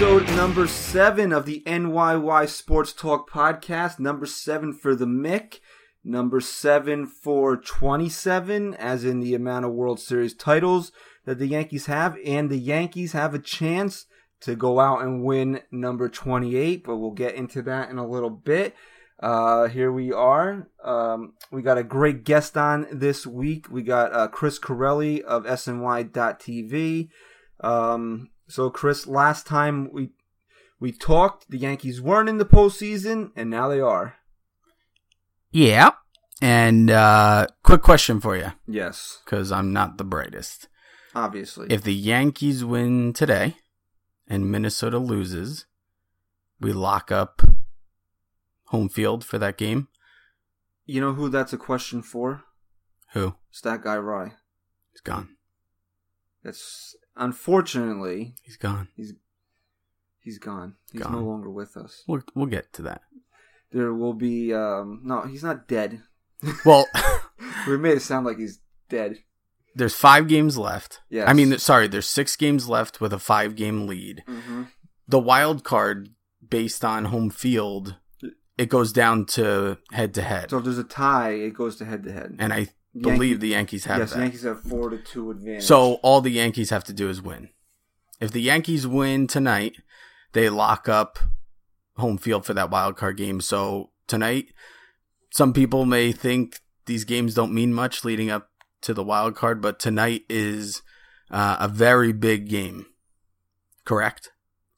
episode number seven of the NYY Sports Talk podcast. Number seven for the Mick, number seven for 27, as in the amount of World Series titles that the Yankees have, and the Yankees have a chance to go out and win number 28, but we'll get into that in a little bit. Uh, here we are. Um, we got a great guest on this week. We got uh, Chris Carelli of SNY.TV. Um, so, Chris, last time we we talked, the Yankees weren't in the postseason, and now they are. Yeah. And uh, quick question for you, Yes, because I'm not the brightest. obviously. If the Yankees win today and Minnesota loses, we lock up home field for that game. you know who that's a question for? Who? It's that guy Rye. He's gone. That's unfortunately He's gone. He's he's gone. He's Gone. no longer with us. We'll we'll get to that. There will be um no, he's not dead. Well, we made it sound like he's dead. there's five games left. Yes. I mean, sorry, there's six games left with a five game lead. Mm-hmm. The wild card, based on home field, it goes down to head to head, So if there's a tie, it goes to head to head. and I believe the Yankees have yes, that. Yankees have four to two advantage. So all the Yankees have to do is win. If the Yankees win tonight, they lock up home field for that wild card game. So tonight, some people may think these games don't mean much leading up to the wild card, but tonight is uh, a very big game. Correct?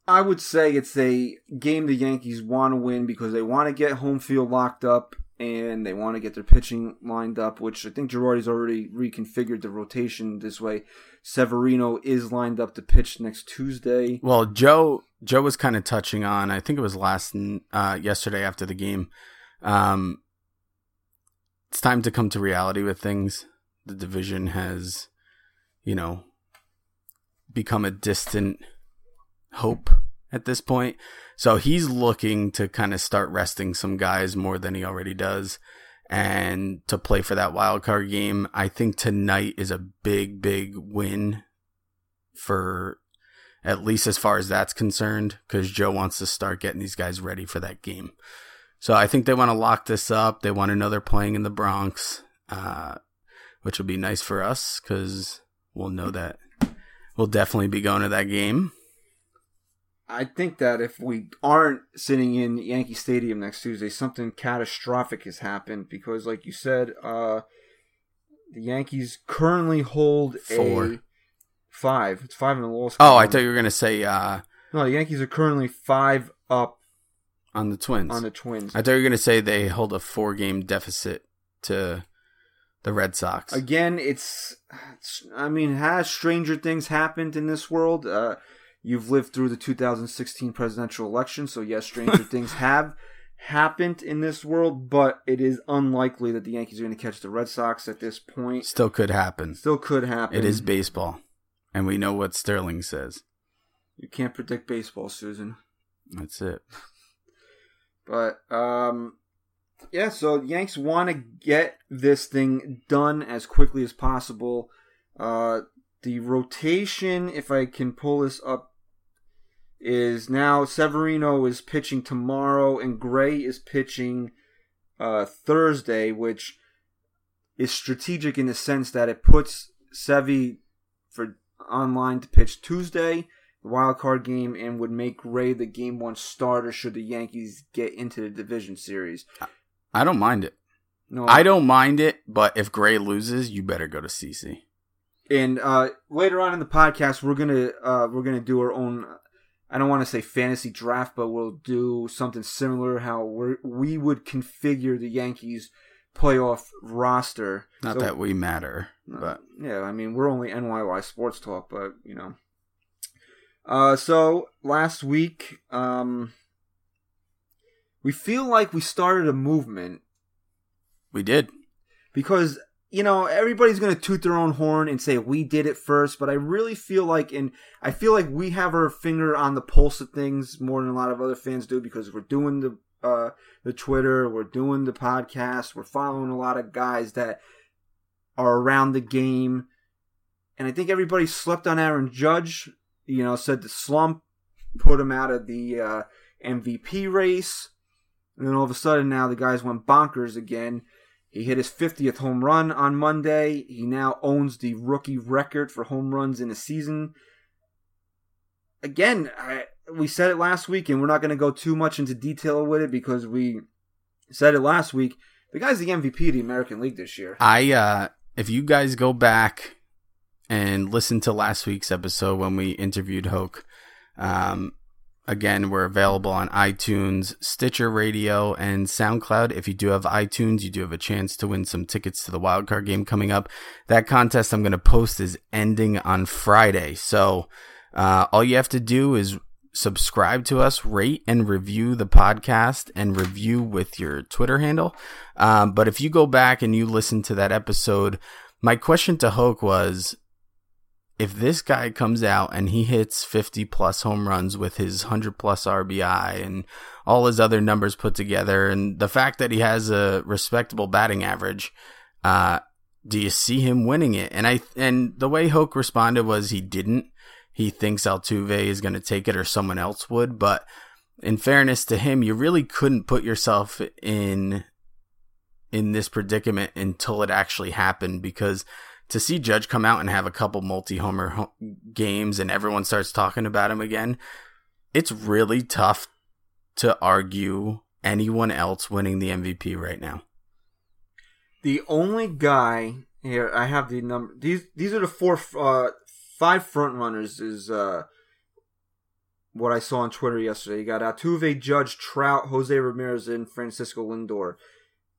I would say it's a game the Yankees want to win because they want to get home field locked up and they want to get their pitching lined up, which I think Girardi's already reconfigured the rotation this way. Severino is lined up to pitch next Tuesday. Well, Joe Joe was kind of touching on. I think it was last uh, yesterday after the game. Um, it's time to come to reality with things. The division has, you know, become a distant hope at this point. So he's looking to kind of start resting some guys more than he already does and to play for that wild card game. I think tonight is a big, big win for at least as far as that's concerned, because Joe wants to start getting these guys ready for that game. So I think they want to lock this up. They want they're playing in the Bronx, uh, which will be nice for us because we'll know that we'll definitely be going to that game. I think that if we aren't sitting in Yankee Stadium next Tuesday, something catastrophic has happened because, like you said, uh, the Yankees currently hold Four. a five. It's five in the loss. Oh, I thought you were gonna say uh, no. The Yankees are currently five up on the Twins. on the Twins. I thought you were gonna say they hold a four-game deficit to the Red Sox. Again, it's, it's. I mean, has stranger things happened in this world? Uh, you've lived through the 2016 presidential election, so yes, stranger things have happened in this world, but it is unlikely that the Yankees are going to catch the Red Sox at this point. Still could happen. Still could happen. It is baseball, and we know what Sterling says. You can't predict baseball, Susan. That's it. But um, yeah. So the Yanks want to get this thing done as quickly as possible. Uh, the rotation, if I can pull this up, is now Severino is pitching tomorrow and Gray is pitching uh, Thursday, which is strategic in the sense that it puts Sevy for online to pitch Tuesday, the wild card game, and would make Gray the game one starter should the Yankees get into the division series. I don't mind it. No, I don't mind it, but if Gray loses, you better go to CC. And uh, later on in the podcast, we're gonna uh, we're gonna do our own. I don't want to say fantasy draft, but we'll do something similar. How we we would configure the Yankees playoff roster. Not So- that we matter, Uh, but yeah, I mean we're only NYY Sports Talk, but you know. Uh, so last week, um, we feel like we started a movement we did. because you know everybody's going to toot their own horn and say we did it first but i really feel like and i feel like we have our finger on the pulse of things more than a lot of other fans do because we're doing the uh the twitter we're doing the podcast we're following a lot of guys that are around the game and i think everybody slept on aaron judge you know, said the slump put him out of the uh, MVP race. And then all of a sudden, now the guys went bonkers again. He hit his 50th home run on Monday. He now owns the rookie record for home runs in a season. Again, I, we said it last week, and we're not going to go too much into detail with it because we said it last week. The guy's the MVP of the American League this year. I, uh, if you guys go back and listen to last week's episode when we interviewed Hoke, um, again, we're available on iTunes, Stitcher Radio, and SoundCloud. If you do have iTunes, you do have a chance to win some tickets to the wildcard game coming up. That contest I'm going to post is ending on Friday. So, uh, all you have to do is subscribe to us, rate and review the podcast, and review with your Twitter handle. Um, but if you go back and you listen to that episode, my question to Hoke was if this guy comes out and he hits 50 plus home runs with his 100 plus RBI and all his other numbers put together, and the fact that he has a respectable batting average, uh, do you see him winning it? And I and the way Hoke responded was he didn't. He thinks Altuve is going to take it or someone else would, but in fairness to him, you really couldn't put yourself in in this predicament until it actually happened because to see Judge come out and have a couple multi homer games and everyone starts talking about him again, it's really tough to argue anyone else winning the MVP right now. The only guy here, I have the number. These these are the four, uh, five front runners. Is uh, what I saw on Twitter yesterday. You got Altuve, Judge, Trout, Jose Ramirez, and Francisco Lindor.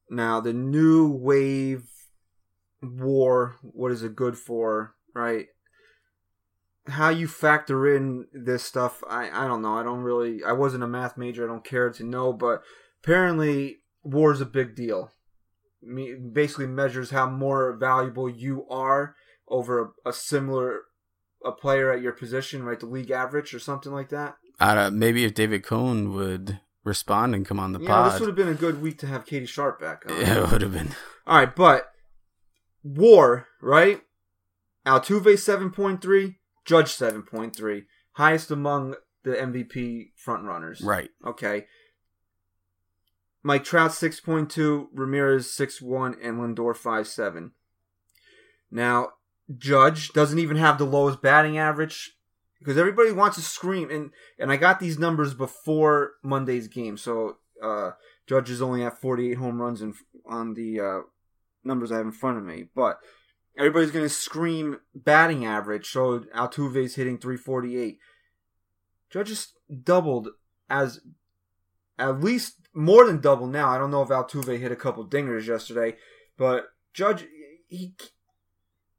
Now the new wave war, what is it good for, right? How you factor in this stuff, I, I don't know. I don't really, I wasn't a math major. I don't care to know, but apparently war is a big deal. Me, basically measures how more valuable you are over a, a similar a player at your position, right? The league average or something like that. Uh, maybe if David Cone would respond and come on the yeah, pod. this would have been a good week to have Katie Sharp back. On. Yeah, it would have been. All right, but War, right? Altuve 7.3, Judge 7.3, highest among the MVP frontrunners. Right. Okay. Mike Trout 6.2, Ramirez 6.1, and Lindor 5.7. Now, Judge doesn't even have the lowest batting average because everybody wants to scream and and I got these numbers before Monday's game. So uh, Judge is only at 48 home runs in, on the uh, numbers I have in front of me, but everybody's going to scream batting average. So Altuve's hitting 348. Judge just doubled as at least more than double now. I don't know if Altuve hit a couple dingers yesterday, but Judge, he,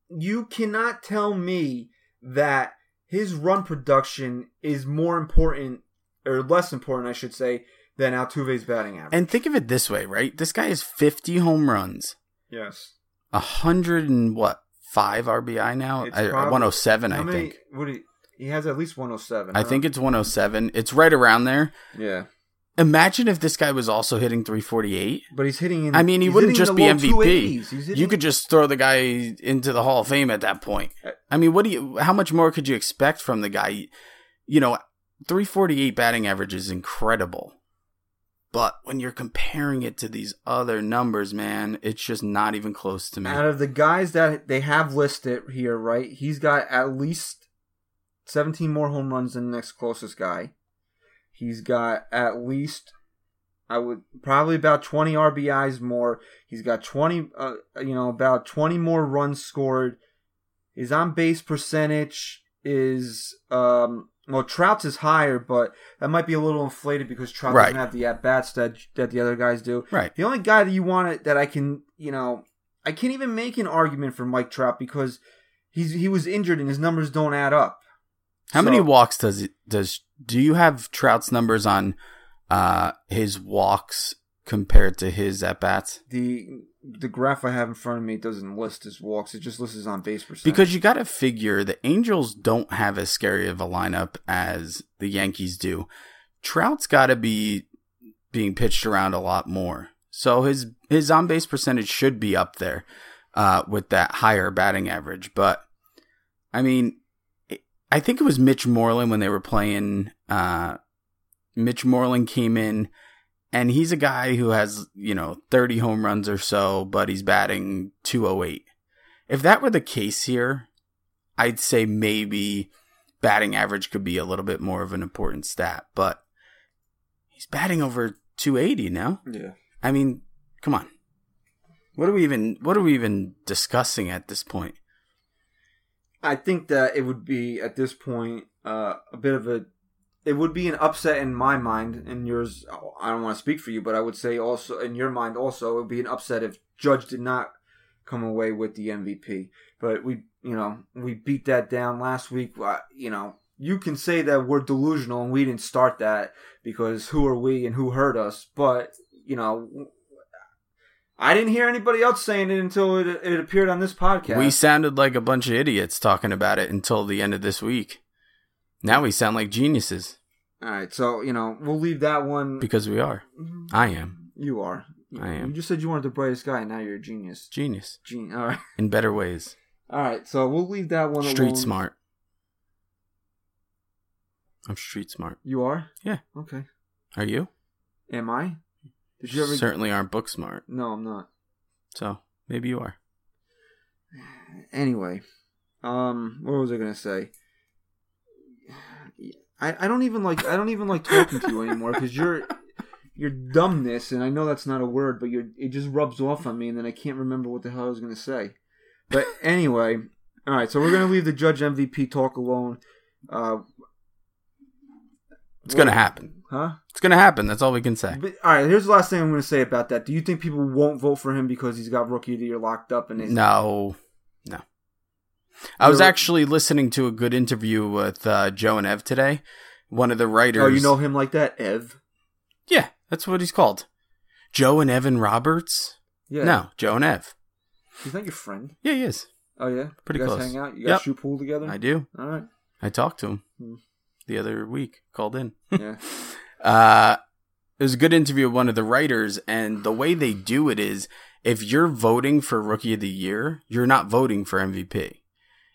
you cannot tell me that his run production is more important or less important, I should say, than Altuve's batting average. And think of it this way, right? This guy has 50 home runs. Yes. A hundred and what? Five RBI now? It's I, probably- 107, I many? think. What you, he has at least 107. I huh? think it's 107. It's right around there. Yeah, Imagine if this guy was also hitting 348. but he's hitting. In, I mean, he wouldn't just be MVP. You could just throw the guy into the Hall of Fame at that point. Uh, I mean, what do you? How much more could you expect from the guy? You know, 348 batting average is incredible, but when you're comparing it to these other numbers, man, it's just not even close to me. out of the guys that they have listed here, right? He's got at least 17 more home runs than the next closest guy. He's got at least, I would probably about 20 RBIs more. He's got 20, uh, you know, about 20 more runs scored. His on base percentage is, um, well, Trout's is higher, but that might be a little inflated because Trout Right. doesn't have the at bats that that the other guys do. Right. The only guy that you want that I can, you know, I can't even make an argument for Mike Trout because he's he was injured and his numbers don't add up. How many walks does it does do you have Trout's numbers on uh his walks compared to his at bats? The the graph I have in front of me doesn't list his walks; it just lists his on base percentage. Because you got to figure the Angels don't have as scary of a lineup as the Yankees do. Trout's got to be being pitched around a lot more, so his his on base percentage should be up there uh, with that higher batting average. But I mean, I think it was Mitch Moreland when they were playing. Uh, Mitch Moreland came in, and he's a guy who has you know 30 home runs or so, but he's batting 208. If that were the case here, I'd say maybe batting average could be a little bit more of an important stat, but he's batting over 280 now. Yeah. I mean, come on. What are we even what are we even discussing at this point? I think that it would be at this point uh, a bit of a it would be an upset in my mind and yours I don't want to speak for you but I would say also in your mind also it would be an upset if Judge did not come away with the MVP but we you know we beat that down last week you know you can say that we're delusional and we didn't start that because who are we and who hurt us but you know I didn't hear anybody else saying it until it, it appeared on this podcast. We sounded like a bunch of idiots talking about it until the end of this week. Now we sound like geniuses. All right, so you know we'll leave that one because we are. I am. You are. I am. You just said you weren't the brightest guy. And now you're a genius. Genius. Gen- All right. In better ways. All right. So we'll leave that one Street alone. smart. I'm street smart. You are. Yeah. Okay. Are you? Am I? Did you ever? Certainly aren't book smart. No, I'm not. So maybe you are. Anyway, um, what was I gonna say? I, I don't even like I don't even like talking to you anymore because your your dumbness and I know that's not a word, but your it just rubs off on me and then I can't remember what the hell I was gonna say. But anyway, all right, so we're gonna leave the Judge MVP talk alone. Uh, It's gonna happen. huh? It's gonna happen. That's all we can say. But, all right, here's the last thing I'm gonna say about that. Do you think people won't vote for him because he's got Rookie of the Year locked up and No, no. I was actually listening to a good interview with uh, Joe and Ev today. One of the writers. Oh, you know him like that, Ev? Yeah, that's what he's called. Joe and Evan Roberts. Yeah. No, Joe and Ev. He's not your friend. Yeah, he is. Oh yeah, Pretty you guys close. hang out. You guys Yep. shoot pool together. I do. All right. I talked to him Hmm. the other week. Called in. Yeah. Uh, it was a good interview with one of the writers, and the way they do it is if you're voting for Rookie of the Year, you're not voting for MVP.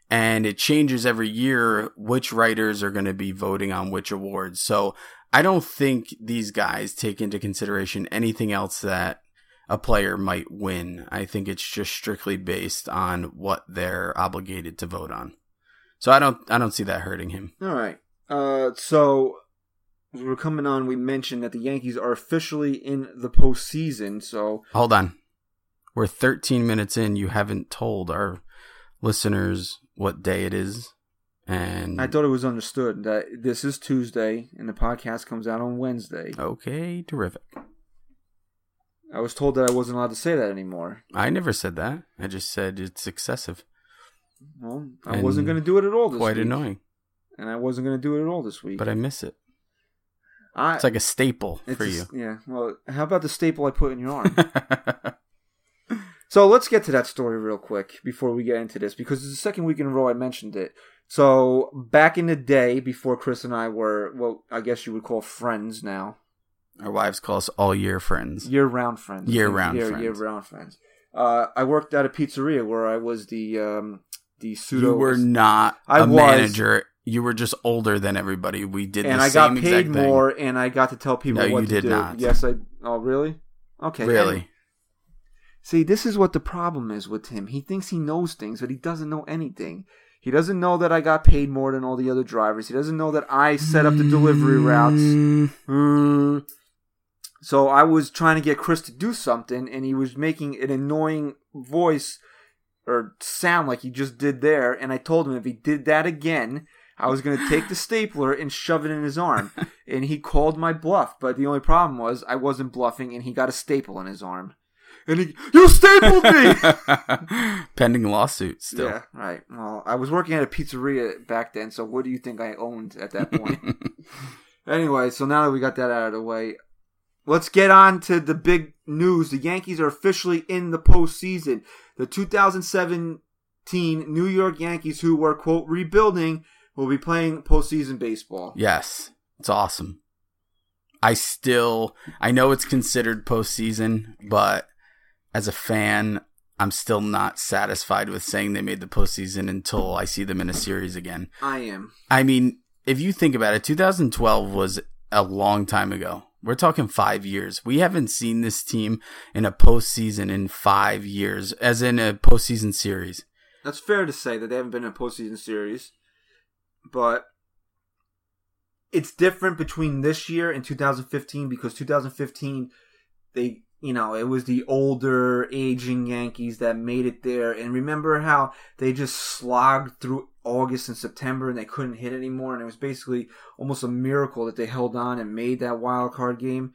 And it changes every year which writers are going to be voting on which awards. So I don't think these guys take into consideration anything else that a player might win. I think it's just strictly based on what they're obligated to vote on. So I don't I don't see that hurting him. All right. Uh, so we're coming on. We mentioned that the Yankees are officially in the postseason. So Hold on. We're 13 minutes in. You haven't told our listeners what day it is. And I thought it was understood that this is Tuesday and the podcast comes out on Wednesday. okay, terrific. I was told that I wasn't allowed to say that anymore. I never said that. I just said it's excessive. Well, I And wasn't going to do it at all this week. Quite week. annoying, And I wasn't going to do it at all this week. but I miss it. I, It's like a staple for a- you. Yeah. Well, how about the staple I put in your arm? So let's get to that story real quick before we get into this because it's the second week in a row I mentioned it. So back in the day, before Chris and I were, well, I guess you would call friends now, our wives call us all year friends. year-round friends, Year-round year, friends. year-round friends. Uh, I worked at a pizzeria where I was the um, the pseudo. You were not I a was. manager. You were just older than everybody. We did and I got paid exact thing. more, and I got to tell people No, what you to did do. not. Yes, I. Oh, really? Okay. Really? See, this is what the problem is with him. He thinks he knows things, but he doesn't know anything. He doesn't know that I got paid more than all the other drivers. He doesn't know that I set up the delivery routes. Mm. So I was trying to get Chris to do something, and he was making an annoying voice or sound like he just did there. And I told him if he did that again, I was going to take the stapler and shove it in his arm. and he called my bluff. But the only problem was I wasn't bluffing, and he got a staple in his arm. And he, you stapled me. Pending lawsuit still. Yeah, right. Well, I was working at a pizzeria back then, so what do you think I owned at that point? anyway, so now that we got that out of the way, let's get on to the big news. The Yankees are officially in the postseason. The 2017 New York Yankees, who were, quote, rebuilding, will be playing postseason baseball. Yes, it's awesome. I still, I know it's considered postseason, but as a fan, I'm still not satisfied with saying they made the postseason until I see them in a series again. I am. I mean, if you think about it, 2012 was a long time ago. We're talking five years. We haven't seen this team in a postseason in five years, as in a postseason series. That's fair to say that they haven't been in a postseason series, but it's different between this year and 2015 because 2015 they you know it was the older aging yankees that made it there. And remember how they just slogged through august and september and they couldn't hit anymore? And it was basically almost a miracle that they held on and made that wild card game.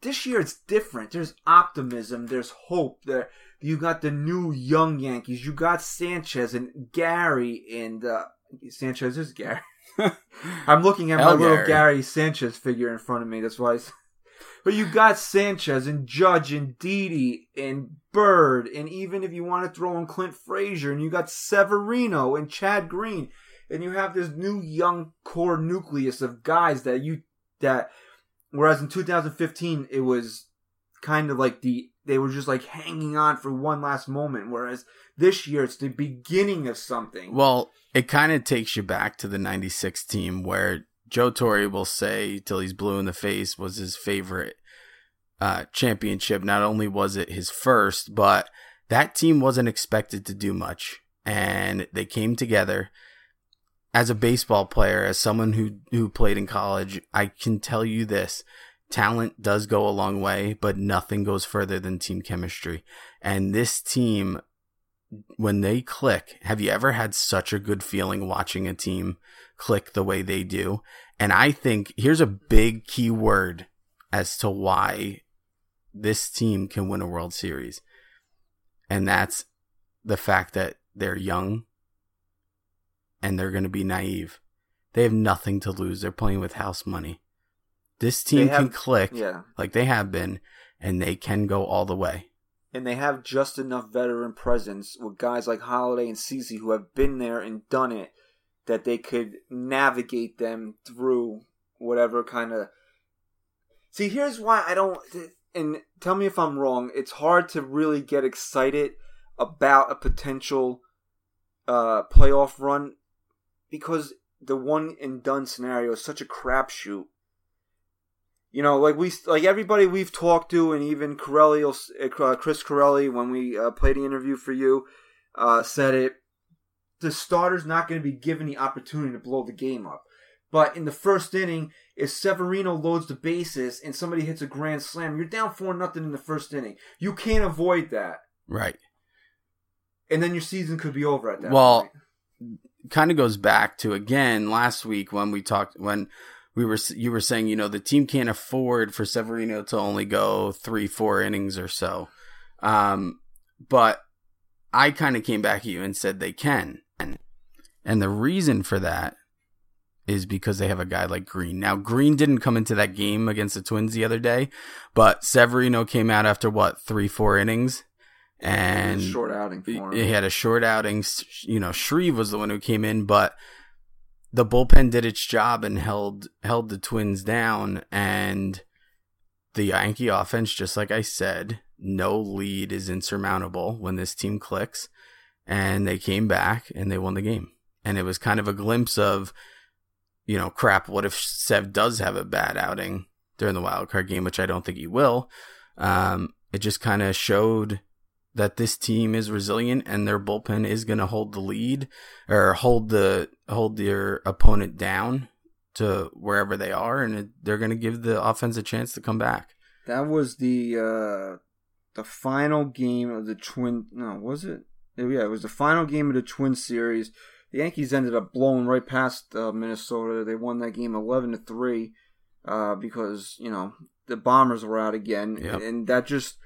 This year it's different. There's optimism. There's hope. There you got the new young yankees. You got sanchez and gary and uh, sanchez is gary. I'm looking at my little Gary. Gary Sanchez figure in front of me. That's why. But you got Sanchez and Judge and Didi and Bird, and even if you want to throw in Clint Frazier, and you got Severino and Chad Green, and you have this new young core nucleus of guys that you that. Whereas in 2015, it was kind of like the they were just like hanging on for one last moment. Whereas this year, it's the beginning of something. Well, it kind of takes you back to the 96 team where Joe Torre will say till he's blue in the face was his favorite uh, championship. Not only was it his first, but that team wasn't expected to do much. And they came together. As a baseball player, as someone who, who played in college, I can tell you this talent does go a long way, but nothing goes further than team chemistry. And this team when they click, have you ever had such a good feeling watching a team click the way they do? And I think here's a big key word as to why this team can win a World Series. And that's the fact that they're young and they're going to be naive. They have nothing to lose. They're playing with house money. This team have, can click yeah. like they have been, and they can go all the way and they have just enough veteran presence with guys like Holliday and CC who have been there and done it that they could navigate them through whatever kind of. See, here's why I don't. And tell me if I'm wrong. It's hard to really get excited about a potential uh, playoff run because the one and done scenario is such a crapshoot you know, like we, like everybody we've talked to, and even Carelli, uh, Chris Carelli, when we uh, played the interview for you, uh, said it. The starter's not going to be given the opportunity to blow the game up. But in the first inning, if Severino loads the bases and somebody hits a grand slam, you're down four nothing in the first inning. You can't avoid that. Right. And then your season could be over at that well, point. kind of goes back to again last week when we talked when we were you were saying you know the team can't afford for Severino to only go three four innings or so, um, but I kind of came back at you and said they can, and the reason for that is because they have a guy like Green. Now Green didn't come into that game against the Twins the other day, but Severino came out after what three four innings. And short outing for him. He had a short outing. You know, Shreve was the one who came in, but the bullpen did its job and held held the Twins down and the Yankee offense just like I said, no lead is insurmountable when this team clicks and they came back and they won the game. And it was kind of a glimpse of you know, crap, what if Sev does have a bad outing during the wild card game, which I don't think he will. Um, it just kind of showed that this team is resilient and their bullpen is going to hold the lead or hold the hold their opponent down to wherever they are and they're going to give the offense a chance to come back. That was the uh the final game of the twin no, was it? Yeah, it was the final game of the twin series. The Yankees ended up blowing right past uh, Minnesota. They won that game 11 to 3 uh, because, you know, the Bombers were out again yep. and that just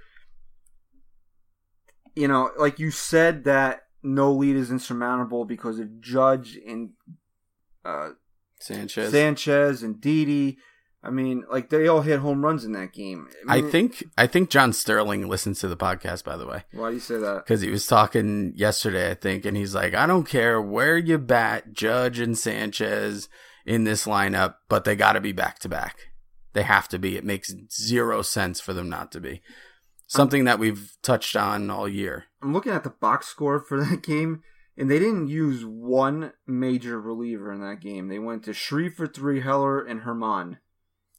you know, like you said that no lead is insurmountable because of Judge and uh, Sanchez, Sanchez and Didi. I mean, like they all hit home runs in that game. I, mean, I think I think John Sterling listens to the podcast. By the way, why do you say that? Because he was talking yesterday, I think, and he's like, "I don't care where you bat Judge and Sanchez in this lineup, but they got to be back to back. They have to be. It makes zero sense for them not to be." Something that we've touched on all year. I'm looking at the box score for that game, and they didn't use one major reliever in that game. They went to Shreve for three, Heller, and Germán.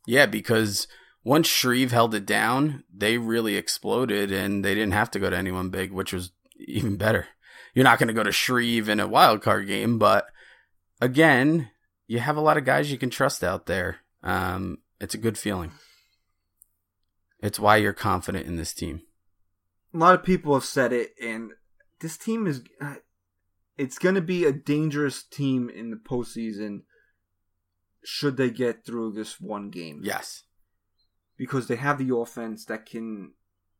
Yeah, because once Shreve held it down, they really exploded and they didn't have to go to anyone big, which was even better. You're not going to go to Shreve in a wild card game, but again, you have a lot of guys you can trust out there. Um, it's a good feeling. It's why you're confident in this team. A lot of people have said it, and this team is. uh, It's going to be a dangerous team in the postseason should they get through this one game. Yes. Because they have the offense that can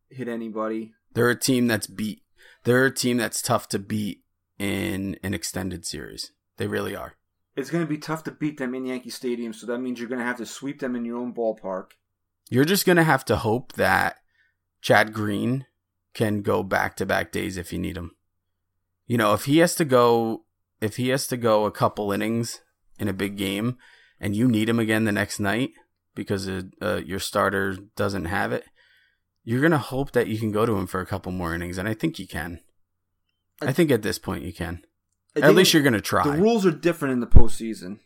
hit anybody. They're a team that's beat. They're a team that's tough to beat in an extended series. They really are. It's going to be tough to beat them in Yankee Stadium, so that means you're going to have to sweep them in your own ballpark. You're just going to have to hope that Chad Green can go back to back days if you need him. You know, if he has to go, if he has to go a couple innings in a big game and you need him again the next night because uh, uh, your starter doesn't have it, you're going to hope that you can go to him for a couple more innings. And I think you can. I, think at this point you can. I At least you're going to try. The rules are different in the postseason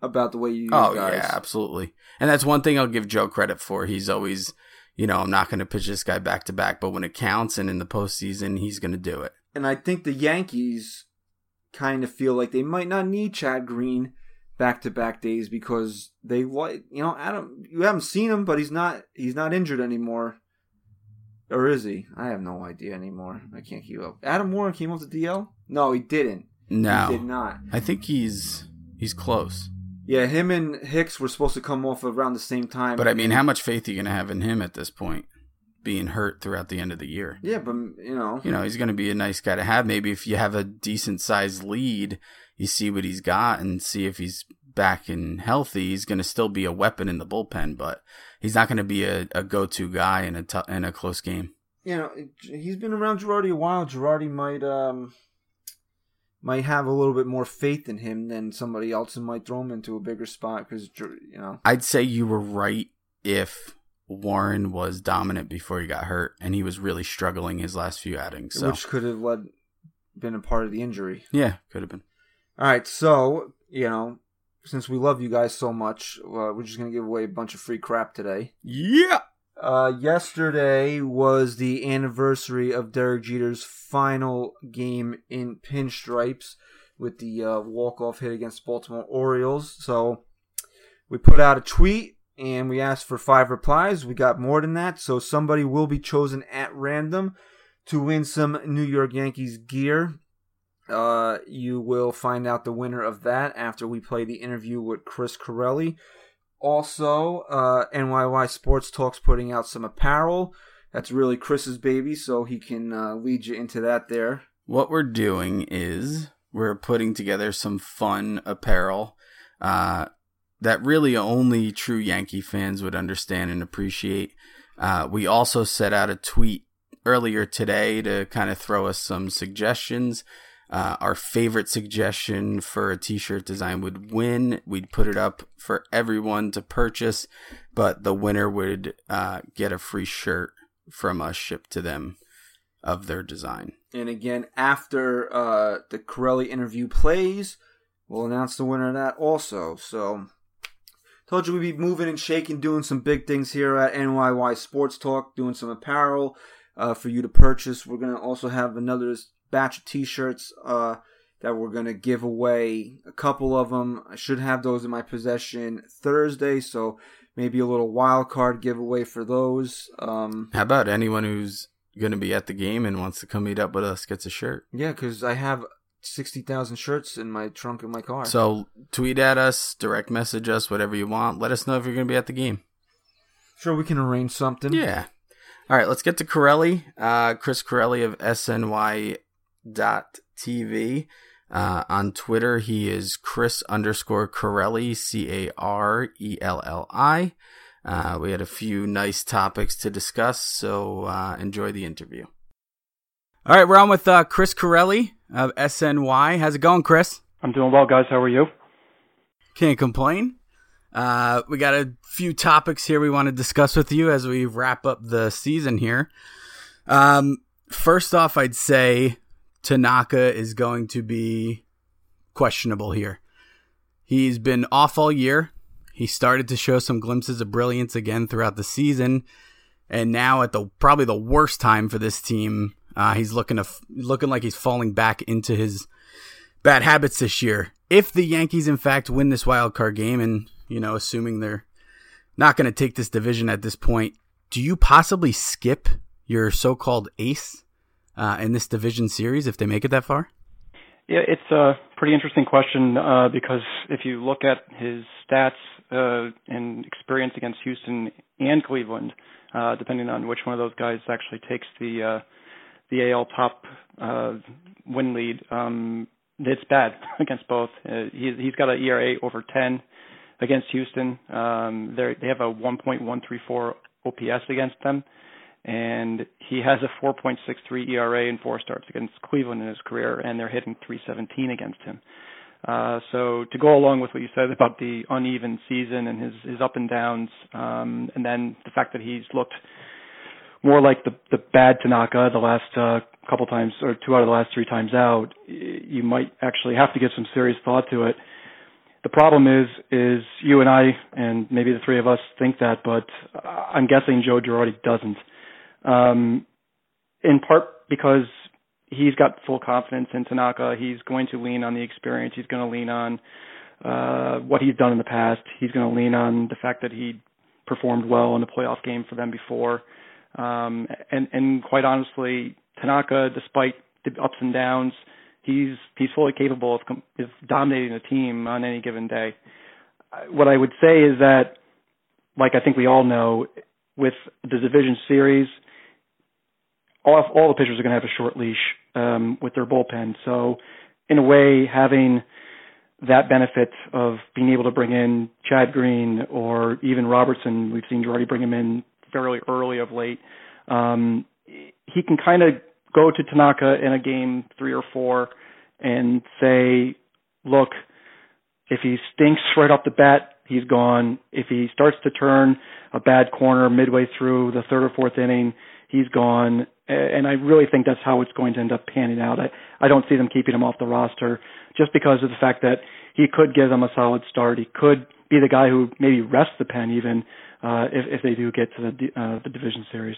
about the way you use Oh guys. yeah, absolutely. And that's one thing I'll give Joe credit for. He's always, you know, I'm not going to pitch this guy back to back, but when it counts and in the postseason, he's going to do it. And I think the Yankees kind of feel like they might not need Chad Green back to back days because they like you know Adam. You haven't seen him, but he's not he's not injured anymore. Or is he? I have no idea anymore. I can't keep up. Adam Warren came off the DL? No, he didn't. No, He did not. I think he's he's close. Yeah, him and Hicks were supposed to come off around the same time. But I mean, how much faith are you going to have in him at this point? Being hurt throughout the end of the year. Yeah, but you know, You know, he's going to be a nice guy to have. Maybe if you have a decent sized lead, you see what he's got and see if he's back and healthy. He's going to still be a weapon in the bullpen, but he's not going to be a, a go to guy in a t- in a close game. you know, he's been around Girardi a while. Girardi might um might have a little bit more faith in him than somebody else and might throw him into a bigger spot because you know. I'd say you were right if Warren was dominant before he got hurt, and he was really struggling his last few outings. So Which could have led been a part of the injury. yeah, could have been. All right, so you know, since we love you guys so much, uh, we're just gonna give away a bunch of free crap today. Yeah. Uh, yesterday was the anniversary of Derek Jeter's final game in pinstripes with the uh, walk-off hit against Baltimore Orioles. So we put out a tweet and we asked for five replies. We got more than that, so somebody will be chosen at random to win some New York Yankees gear. Uh, you will find out the winner of that after we play the interview with Chris Carelli. Also, uh, NYY Sports Talks putting out some apparel. That's really Chris's baby, so he can uh, lead you into that there. What we're doing is we're putting together some fun apparel uh, that really only true Yankee fans would understand and appreciate. Uh, we also set out a tweet earlier today to kind of throw us some suggestions. Uh, our favorite suggestion for a t-shirt design would win. We'd put it up for everyone to purchase, but the winner would uh, get a free shirt from us shipped to them of their design. And again, after uh, the Carelli interview plays, we'll announce the winner of that also. So, told you we'd be moving and shaking, doing some big things here at NYY Sports Talk, doing some apparel uh, for you to purchase. We're going to also have another batch of t shirts uh, that we're going to give away. A couple of them. I should have those in my possession Thursday, so maybe a little wild card giveaway for those. Um, How about anyone who's going to be at the game and wants to come meet up with us gets a shirt? yeah, because I have 60,000 shirts in my trunk of my car. So tweet at us, direct message us, whatever you want. Let us know if you're going to be at the game. Sure, we can arrange something. Yeah. All right, let's get to Carelli. Uh, Chris Carelli of SNY TV. Uh, on Twitter, he is Chris underscore Carelli, C A R E L L I. Uh, we had a few nice topics to discuss, so uh, enjoy the interview. All right, we're on with uh, Chris Carelli of SNY. How's it going, Chris? I'm doing well, guys. How are you? Can't complain. Uh, we got a few topics here we want to discuss with you as we wrap up the season here. Um, first off, I'd say Tanaka is going to be questionable here. He's been off all year. He started to show some glimpses of brilliance again throughout the season, and now at the probably the worst time for this team, uh, he's looking to looking like he's falling back into his bad habits this year. If the Yankees in fact win this wild card game, and you know, assuming they're not going to take this division at this point, do you possibly skip your so-called ace uh, in this division series if they make it that far? Yeah, it's a pretty interesting question uh, because if you look at his stats uh, and experience against Houston and Cleveland, uh, depending on which one of those guys actually takes the uh, the AL top uh, win lead, um, it's bad against both. Uh, he's he's got an ERA over 10 against Houston. Um, they have a 1.134 OPS against them, and he has a 4.63 ERA in four starts against Cleveland in his career, and they're hitting 317 against him. Uh, so to go along with what you said about the uneven season and his his up and downs, um, and then the fact that he's looked more like the the bad Tanaka the last uh, couple times or two out of the last three times out, you might actually have to give some serious thought to it. The problem is, is you and I, and maybe the three of us think that, but I'm guessing Joe Girardi doesn't. Um, in part because he's got full confidence in Tanaka. He's going to lean on the experience. He's going to lean on uh, what he's done in the past. He's going to lean on the fact that he performed well in the playoff game for them before. Um, and, and quite honestly, Tanaka, despite the ups and downs, he's he's fully capable of, of dominating a team on any given day. What I would say is that, like I think we all know, with the division series, all all the pitchers are going to have a short leash um, with their bullpen. So, in a way, having that benefit of being able to bring in Chad Green or even Robertson, we've seen Girardi bring him in fairly early of late. Um, he can kind of go to Tanaka in a game three or four and say, look, if he stinks right off the bat, he's gone. If he starts to turn a bad corner midway through the third or fourth inning, he's gone. And I really think that's how it's going to end up panning out. I, I don't see them keeping him off the roster just because of the fact that he could give them a solid start. He could be the guy who maybe rests the pen even uh, if, if they do get to the uh, the division series.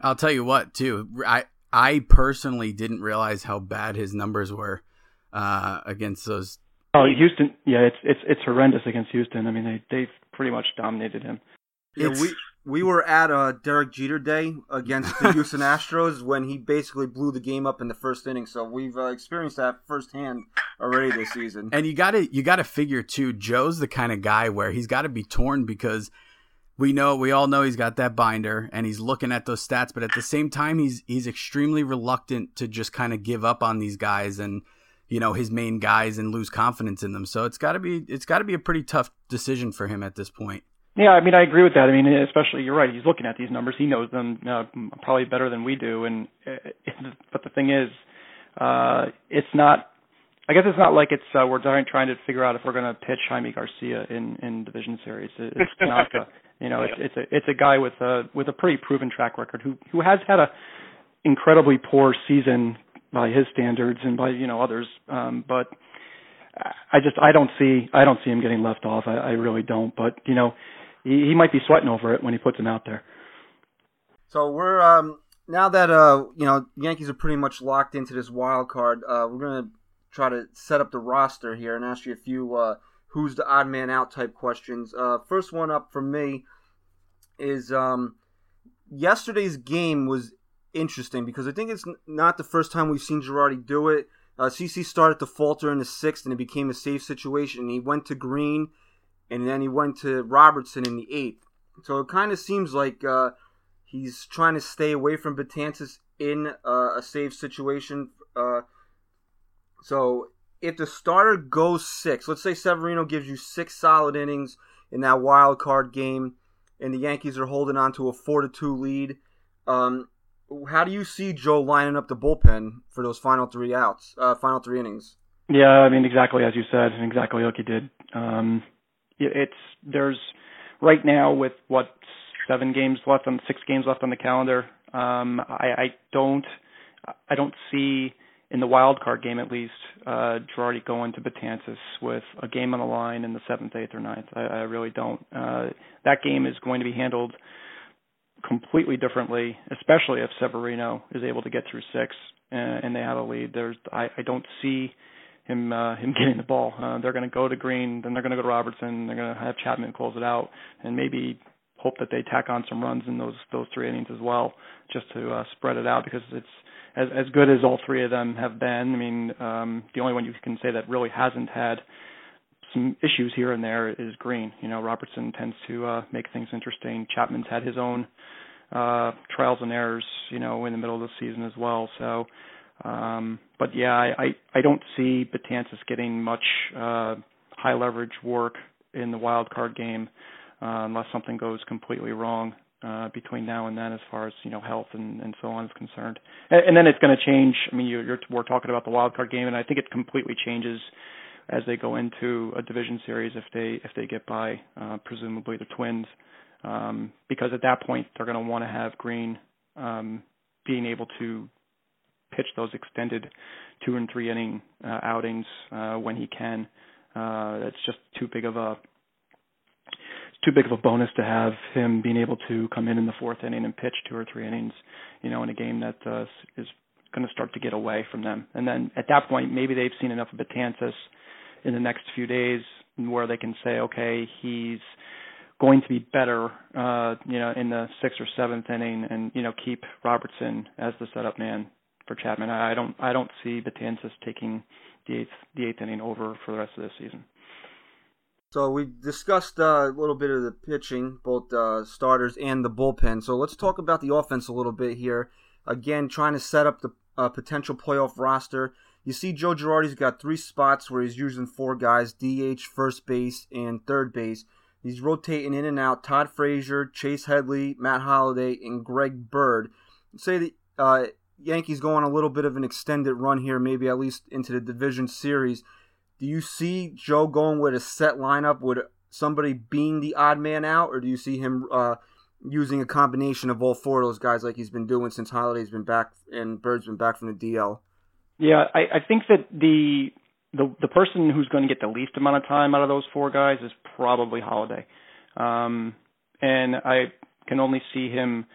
I'll tell you what, too. I I personally didn't realize how bad his numbers were uh, against those. Oh, Houston! Yeah, it's it's it's horrendous against Houston. I mean, they they've pretty much dominated him. Yeah, we we were at a Derek Jeter day against the Houston Astros when he basically blew the game up in the first inning. So we've uh, experienced that firsthand already this season. And you got to you got to figure too. Joe's the kind of guy where he's got to be torn because we know we all know he's got that binder and he's looking at those stats, but at the same time he's he's extremely reluctant to just kind of give up on these guys and you know his main guys and lose confidence in them. So it's got to be it's got to be a pretty tough decision for him at this point. Yeah, I mean I agree with that. I mean especially you're right. He's looking at these numbers. He knows them uh, probably better than we do. And uh, but the thing is, uh, it's not I guess it's not like it's uh, we're trying trying to figure out if we're going to pitch Jaime Garcia in in division series. It's not a, you know it's it's a it's a guy with a with a pretty proven track record who who has had a incredibly poor season by his standards and by you know others. Um, but I just I don't see I don't see him getting left off. I, I really don't. But you know he, he might be sweating over it when he puts him out there. So we're um now that uh you know Yankees are pretty much locked into this wild card. Uh, we're gonna try to set up the roster here and ask you a few uh, who's the odd man out type questions. Uh, first one up for me is um, yesterday's game was interesting because I think it's not the first time we've seen Girardi do it. Uh, CC started to falter in the sixth and it became a safe situation. He went to Green and then he went to Robertson in the eighth. So it kind of seems like uh, he's trying to stay away from Betances in uh, a safe situation uh, so if the starter goes six, let's say Severino gives you six solid innings in that wild card game, and the Yankees are holding on to a four to two lead. Um, how do you see Joe lining up the bullpen for those final three outs, uh, final three innings? Yeah, I mean exactly as you said, and exactly like you did. Um, it's there's right now with what seven games left on six games left on the calendar. Um, I, I don't I don't see in the wild card game at least uh, Girardi going to Betances with a game on the line in the seventh, eighth, or ninth. I, I really don't. Uh, that game is going to be handled completely differently, especially if Severino is able to get through six and, and they have a lead. There's I, I don't see him uh, him getting the ball. Uh, they're going to go to Green, then they're going to go to Robertson. They're going to have Chapman close it out, and maybe hope that they tack on some runs in those those three innings as well, just to uh, spread it out because it's as as good as all three of them have been. I mean, um, the only one you can say that really hasn't had some issues here and there is Green. You know, Robertson tends to uh, make things interesting. Chapman's had his own uh, trials and errors, you know, in the middle of the season as well. So, um, but yeah, I, I I don't see Betances getting much uh, high leverage work in the wild card game uh, unless something goes completely wrong uh, between now and then, as far as you know health and, and so on is concerned. And, and then it's going to change. I mean, you're, you're, we're talking about the wild card game, and I think it completely changes as they go into a division series if they if they get by, uh, presumably the Twins, um, because at that point they're going to want to have Green um, being able to pitch those extended two and three inning uh, outings uh, when he can. Uh, it's just too big of a too big of a bonus to have him being able to come in in the fourth inning and pitch two or three innings, you know, in a game that uh, is going to start to get away from them. And then at that point, maybe they've seen enough of Betances in the next few days where they can say, okay, he's going to be better, uh, you know, in the sixth or seventh inning, and you know, keep Robertson as the setup man for Chapman. I, don't, I don't see Betances taking the eighth, the eighth inning over for the rest of the season. So we discussed uh, a little bit of the pitching, both uh, starters and the bullpen. So let's talk about the offense a little bit here. Again, trying to set up the uh, potential playoff roster. You see, Joe Girardi's got three spots where he's using four guys: DH, first base, and third base. He's rotating in and out. Todd Frazier, Chase Headley, Matt Holliday, and Greg Bird. Say the uh, Yankees go on a little bit of an extended run here, maybe at least into the division series. Do you see Joe going with a set lineup with somebody being the odd man out, or do you see him uh, using a combination of all four of those guys like he's been doing since Holliday's been back and Bird's been back from the DL? Yeah, I, I think that the the the person who's going to get the least amount of time out of those four guys is probably Holliday, um, and I can only see him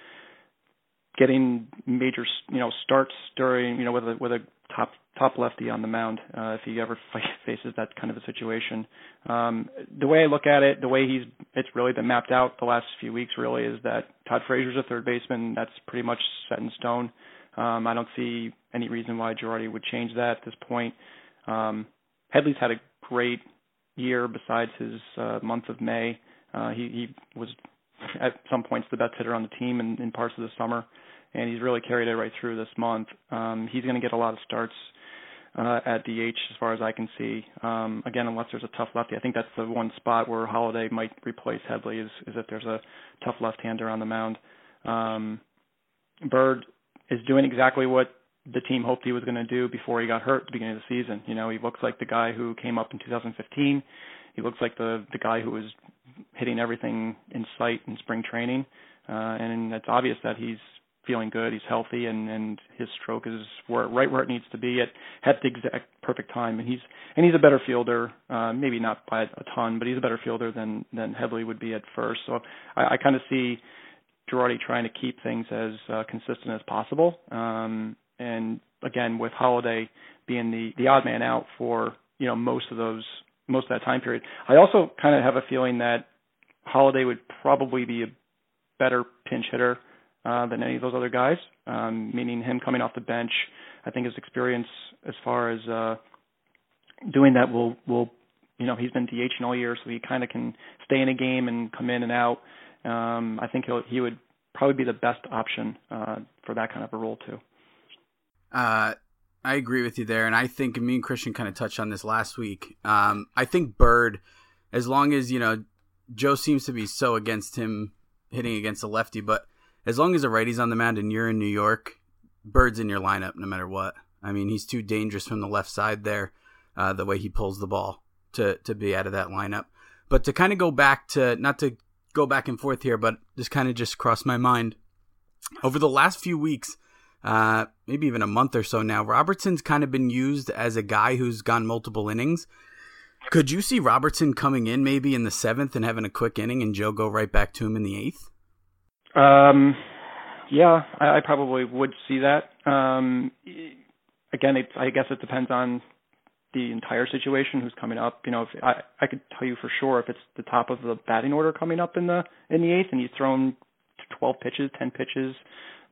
getting major you know starts during you know with a with a top top lefty on the mound uh, if he ever faces that kind of a situation. Um, the way I look at it, the way he's it's really been mapped out the last few weeks really is that Todd Frazier's a third baseman. That's pretty much set in stone. Um, I don't see any reason why Girardi would change that at this point. Um, Headley's had a great year besides his uh, month of May. Uh, he, he was at some points the best hitter on the team in, in parts of the summer, and he's really carried it right through this month. Um, he's going to get a lot of starts uh, at DH as far as I can see. Um, again, unless there's a tough lefty, I think that's the one spot where Holliday might replace Headley is, is if there's a tough left-hander on the mound. Um, Bird is doing exactly what the team hoped he was going to do before he got hurt at the beginning of the season. You know, he looks like the guy who came up in 2015. He looks like the the guy who was hitting everything in sight in spring training, uh, and it's obvious that he's feeling good. He's healthy, and and his stroke is where right where it needs to be at at the exact perfect time. And he's and he's a better fielder, uh, maybe not by a ton, but he's a better fielder than than Headley would be at first. So I, I kind of see Girardi trying to keep things as uh, consistent as possible. Um, and again, with Holliday being the the odd man out for you know most of those most of that time period, I also kind of have a feeling that Holliday would probably be a better pinch hitter uh, than any of those other guys. Um, meaning him coming off the bench, I think his experience as far as uh, doing that will will you know he's been DH all year, so he kind of can stay in a game and come in and out. Um, I think he'll he would probably be the best option uh, for that kind of a role too. Uh, I agree with you there, and I think me and Christian kind of touched on this last week. Um, I think Bird, as long as you know, Joe seems to be so against him hitting against a lefty, but as long as a righty's on the mound and you're in New York, Bird's in your lineup no matter what. I mean, he's too dangerous from the left side there, uh, the way he pulls the ball to to be out of that lineup. But to kind of go back to not to go back and forth here, but just kind of just crossed my mind over the last few weeks. Uh, maybe even a month or so now. Robertson's kind of been used as a guy who's gone multiple innings. Could you see Robertson coming in maybe in the seventh and having a quick inning, and Joe go right back to him in the eighth? Um, yeah, I, I probably would see that. Um, again, it, I guess it depends on the entire situation, who's coming up. You know, if I I could tell you for sure if it's the top of the batting order coming up in the in the eighth, and he's thrown 12 pitches, 10 pitches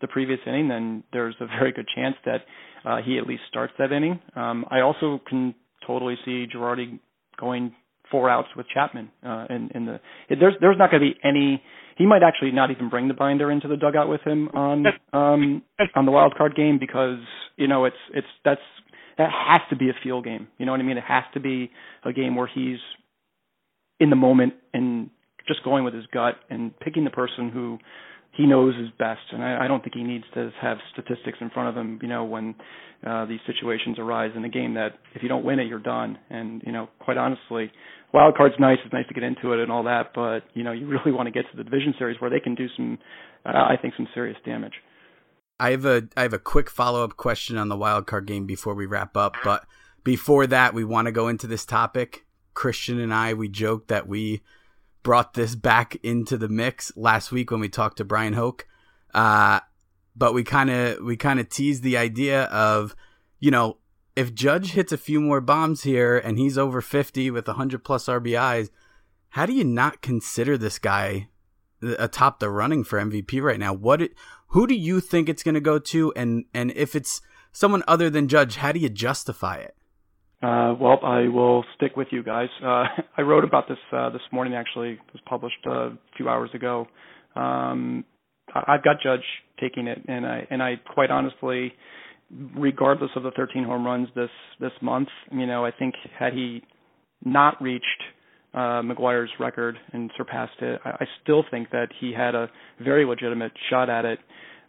the previous inning, then there's a very good chance that uh, he at least starts that inning. Um, I also can totally see Girardi going four outs with Chapman uh, in, in the. There's there's not going to be any. He might actually not even bring the binder into the dugout with him on um, on the wild card game because you know it's it's that's that has to be a feel game. You know what I mean? It has to be a game where he's in the moment and just going with his gut and picking the person who he knows is best, and I, I don't think he needs to have statistics in front of him. You know, when uh, these situations arise in a game that if you don't win it, you're done. And you know, quite honestly, wild card's nice. It's nice to get into it and all that, but you know, you really want to get to the division series where they can do some, uh, I think, some serious damage. I have a I have a quick follow up question on the wild card game before we wrap up, but before that, we want to go into this topic. Christian and I, we joked that we brought this back into the mix last week when we talked to Brian Hoke. Uh, but we kind of we kind of teased the idea of, you know, if Judge hits a few more bombs here and he's over 50 with 100 plus RBIs, how do you not consider this guy atop the running for MVP right now? What who do you think it's going to go to and and if it's someone other than Judge, how do you justify it? Uh, well, I will stick with you guys. Uh, I wrote about this uh, this morning. Actually, it was published uh, a few hours ago. Um, I've got Judge taking it, and I and I quite honestly, regardless of the 13 home runs this this month, you know, I think had he not reached uh, McGwire's record and surpassed it, I, I still think that he had a very legitimate shot at it.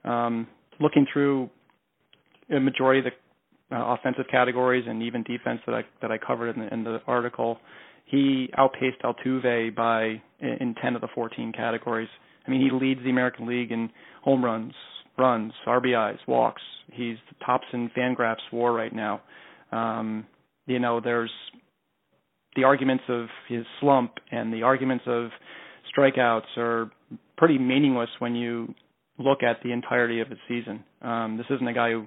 Um, looking through a majority of the uh, offensive categories and even defense that I that I covered in the, in the article, he outpaced Altuve by in 10 of the 14 categories. I mean, he leads the American League in home runs, runs, RBIs, walks. He's the tops in Fangraphs WAR right now. Um, you know, there's the arguments of his slump and the arguments of strikeouts are pretty meaningless when you look at the entirety of the season. Um, this isn't a guy who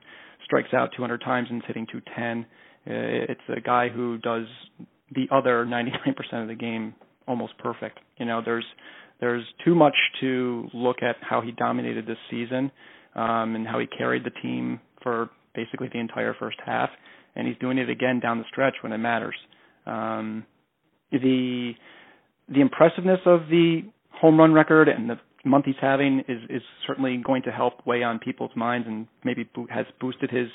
strikes out 200 times and is hitting 210. Uh, it's a guy who does the other 99% of the game almost perfect. You know, there's there's too much to look at how he dominated this season um, and how he carried the team for basically the entire first half, and he's doing it again down the stretch when it matters. Um, the the impressiveness of the home run record and the month he's having is is certainly going to help weigh on people's minds and maybe bo- has boosted his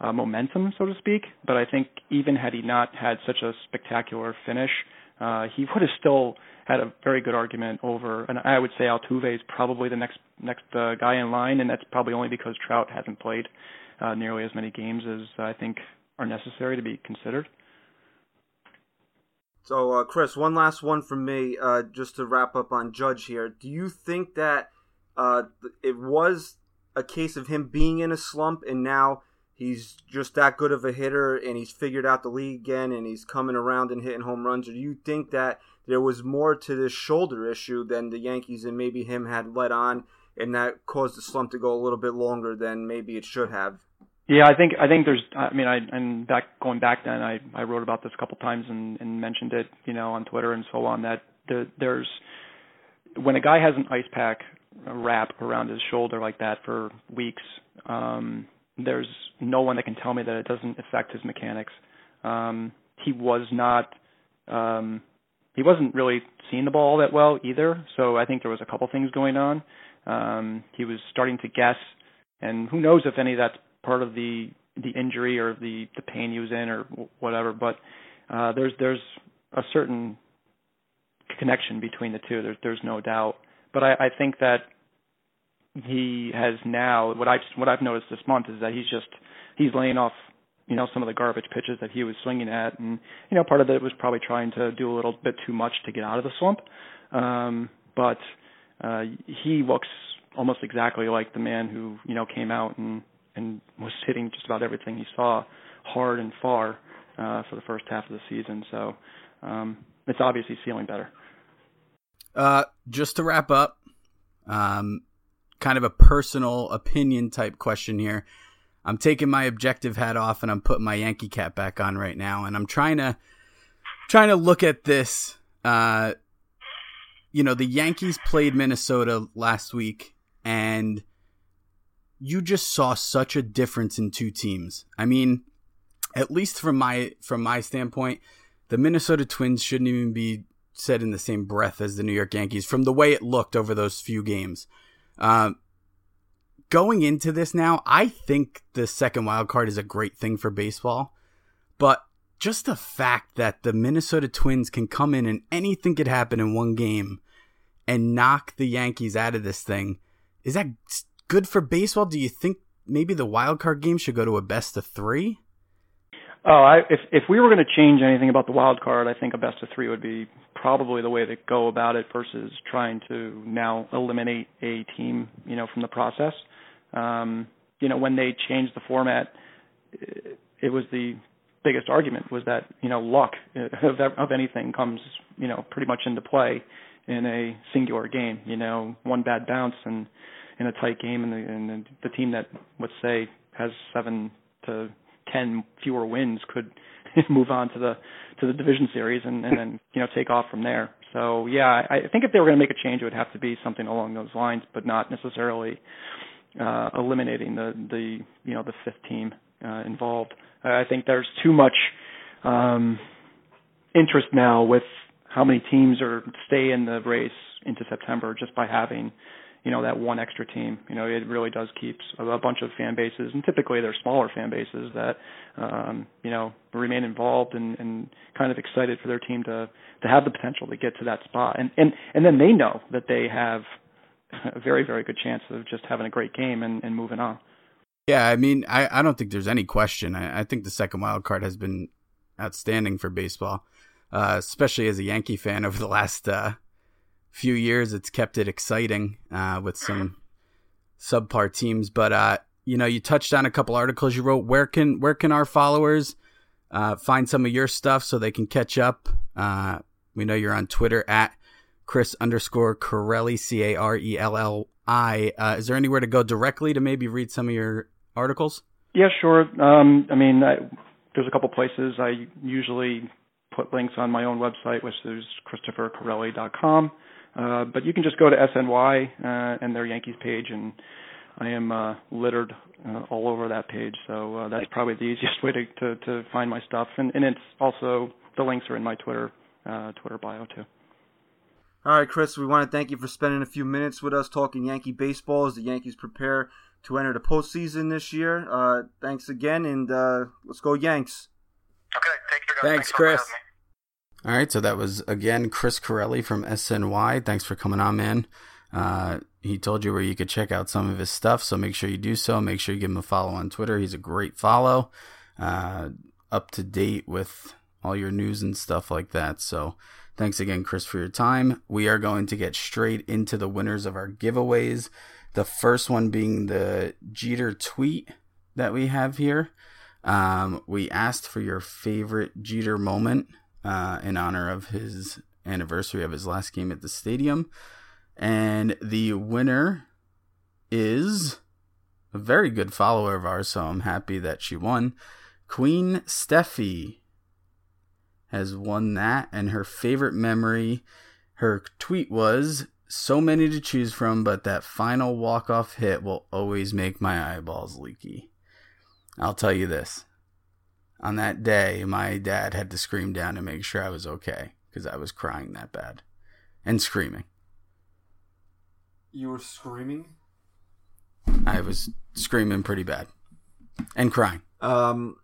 uh, momentum, so to speak. But I think even had he not had such a spectacular finish, uh, he would have still had a very good argument over. And I would say Altuve is probably the next next uh, guy in line, and that's probably only because Trout hasn't played uh, nearly as many games as I think are necessary to be considered. So, uh, Chris, one last one from me, uh, just to wrap up on Judge here. Do you think that uh, it was a case of him being in a slump and now he's just that good of a hitter and he's figured out the league again and he's coming around and hitting home runs? Or do you think that there was more to this shoulder issue than the Yankees and maybe him had let on and that caused the slump to go a little bit longer than maybe it should have? Yeah, I think I think there's. I mean, I and back going back then, I I wrote about this a couple times and, and mentioned it, you know, on Twitter and so on. That the, there's when a guy has an ice pack wrap around his shoulder like that for weeks, um, there's no one that can tell me that it doesn't affect his mechanics. Um, he was not. Um, he wasn't really seeing the ball that well either. So I think there was a couple things going on. Um, he was starting to guess, and who knows if any of that's part of the the injury or the the pain he was in or whatever. But uh, there's there's a certain connection between the two. There's there's no doubt. But I, I think that he has now what I've what I've noticed this month is that he's just he's laying off you know some of the garbage pitches that he was swinging at, and you know part of it was probably trying to do a little bit too much to get out of the slump. Um, but uh, he looks almost exactly like the man who you know came out and and was hitting just about everything he saw hard and far uh, for the first half of the season. So um, it's obviously feeling better. Uh, just to wrap up, um, kind of a personal opinion type question here. I'm taking my objective hat off and I'm putting my Yankee cap back on right now, and I'm trying to trying to look at this. Uh, you know, the Yankees played Minnesota last week, and you just saw such a difference in two teams. I mean, at least from my from my standpoint, the Minnesota Twins shouldn't even be said in the same breath as the New York Yankees from the way it looked over those few games. Um, going into this now, I think the second wild card is a great thing for baseball, but just the fact that the Minnesota Twins can come in and anything could happen in one game and knock the Yankees out of this thing, is that good for baseball? Do you think maybe the wild card game should go to a best of three? Oh, I, if if we were going to change anything about the wild card, I think a best of three would be probably the way to go about it versus trying to now eliminate a team, you know, from the process. Um, you know, when they changed the format, it, was the biggest argument was that you know luck of, of anything comes you know pretty much into play in a singular game. You know, one bad bounce and in a tight game, and the, and the team that let's say has seven to ten fewer wins could move on to the to the division series and, and then you know take off from there. So yeah, I, I think if they were going to make a change, it would have to be something along those lines, but not necessarily uh, eliminating the the you know the fifth team uh, involved. I think there's too much um, interest now with how many teams are stay in the race into September just by having you know that one extra team. You know, it really does keep a bunch of fan bases, and typically they're smaller fan bases that um, you know remain involved and, and kind of excited for their team to to have the potential to get to that spot, and and and then they know that they have a very very good chance of just having a great game and, and moving on. Yeah, I mean, I, I don't think there's any question. I, I think the second wild card has been outstanding for baseball, uh, especially as a Yankee fan over the last uh, few years. It's kept it exciting uh, with some subpar teams. But uh, you know, you touched on a couple articles you wrote. Where can where can our followers uh, find some of your stuff so they can catch up? Uh, we know you're on Twitter at Chris underscore Carelli C A R E L L I. Uh, is there anywhere to go directly to maybe read some of your articles? Yeah, sure. Um, I mean, I, there's a couple places I usually put links on my own website, which is christophercarelli.com. Uh, but you can just go to SNY uh, and their Yankees page, and I am uh, littered uh, all over that page. So uh, that's probably the easiest way to, to, to find my stuff. And, and it's also the links are in my Twitter uh, Twitter bio too. All right, Chris, we want to thank you for spending a few minutes with us talking Yankee baseball as the Yankees prepare to enter the postseason this year. Uh, thanks again, and uh, let's go Yanks. Okay, take care, guys. Thanks, thanks Chris. All right, so that was again Chris Carelli from SNY. Thanks for coming on, man. Uh, he told you where you could check out some of his stuff, so make sure you do so. Make sure you give him a follow on Twitter. He's a great follow, uh, up to date with all your news and stuff like that. So thanks again, Chris, for your time. We are going to get straight into the winners of our giveaways. The first one being the Jeter tweet that we have here. Um, we asked for your favorite Jeter moment uh, in honor of his anniversary of his last game at the stadium. And the winner is a very good follower of ours, so I'm happy that she won. Queen Steffi has won that, and her favorite memory, her tweet was so many to choose from, but that final walk off hit will always make my eyeballs leaky. I'll tell you this on that day, my dad had to scream down to make sure I was okay because I was crying that bad and screaming. You were screaming? I was screaming pretty bad and crying. Um,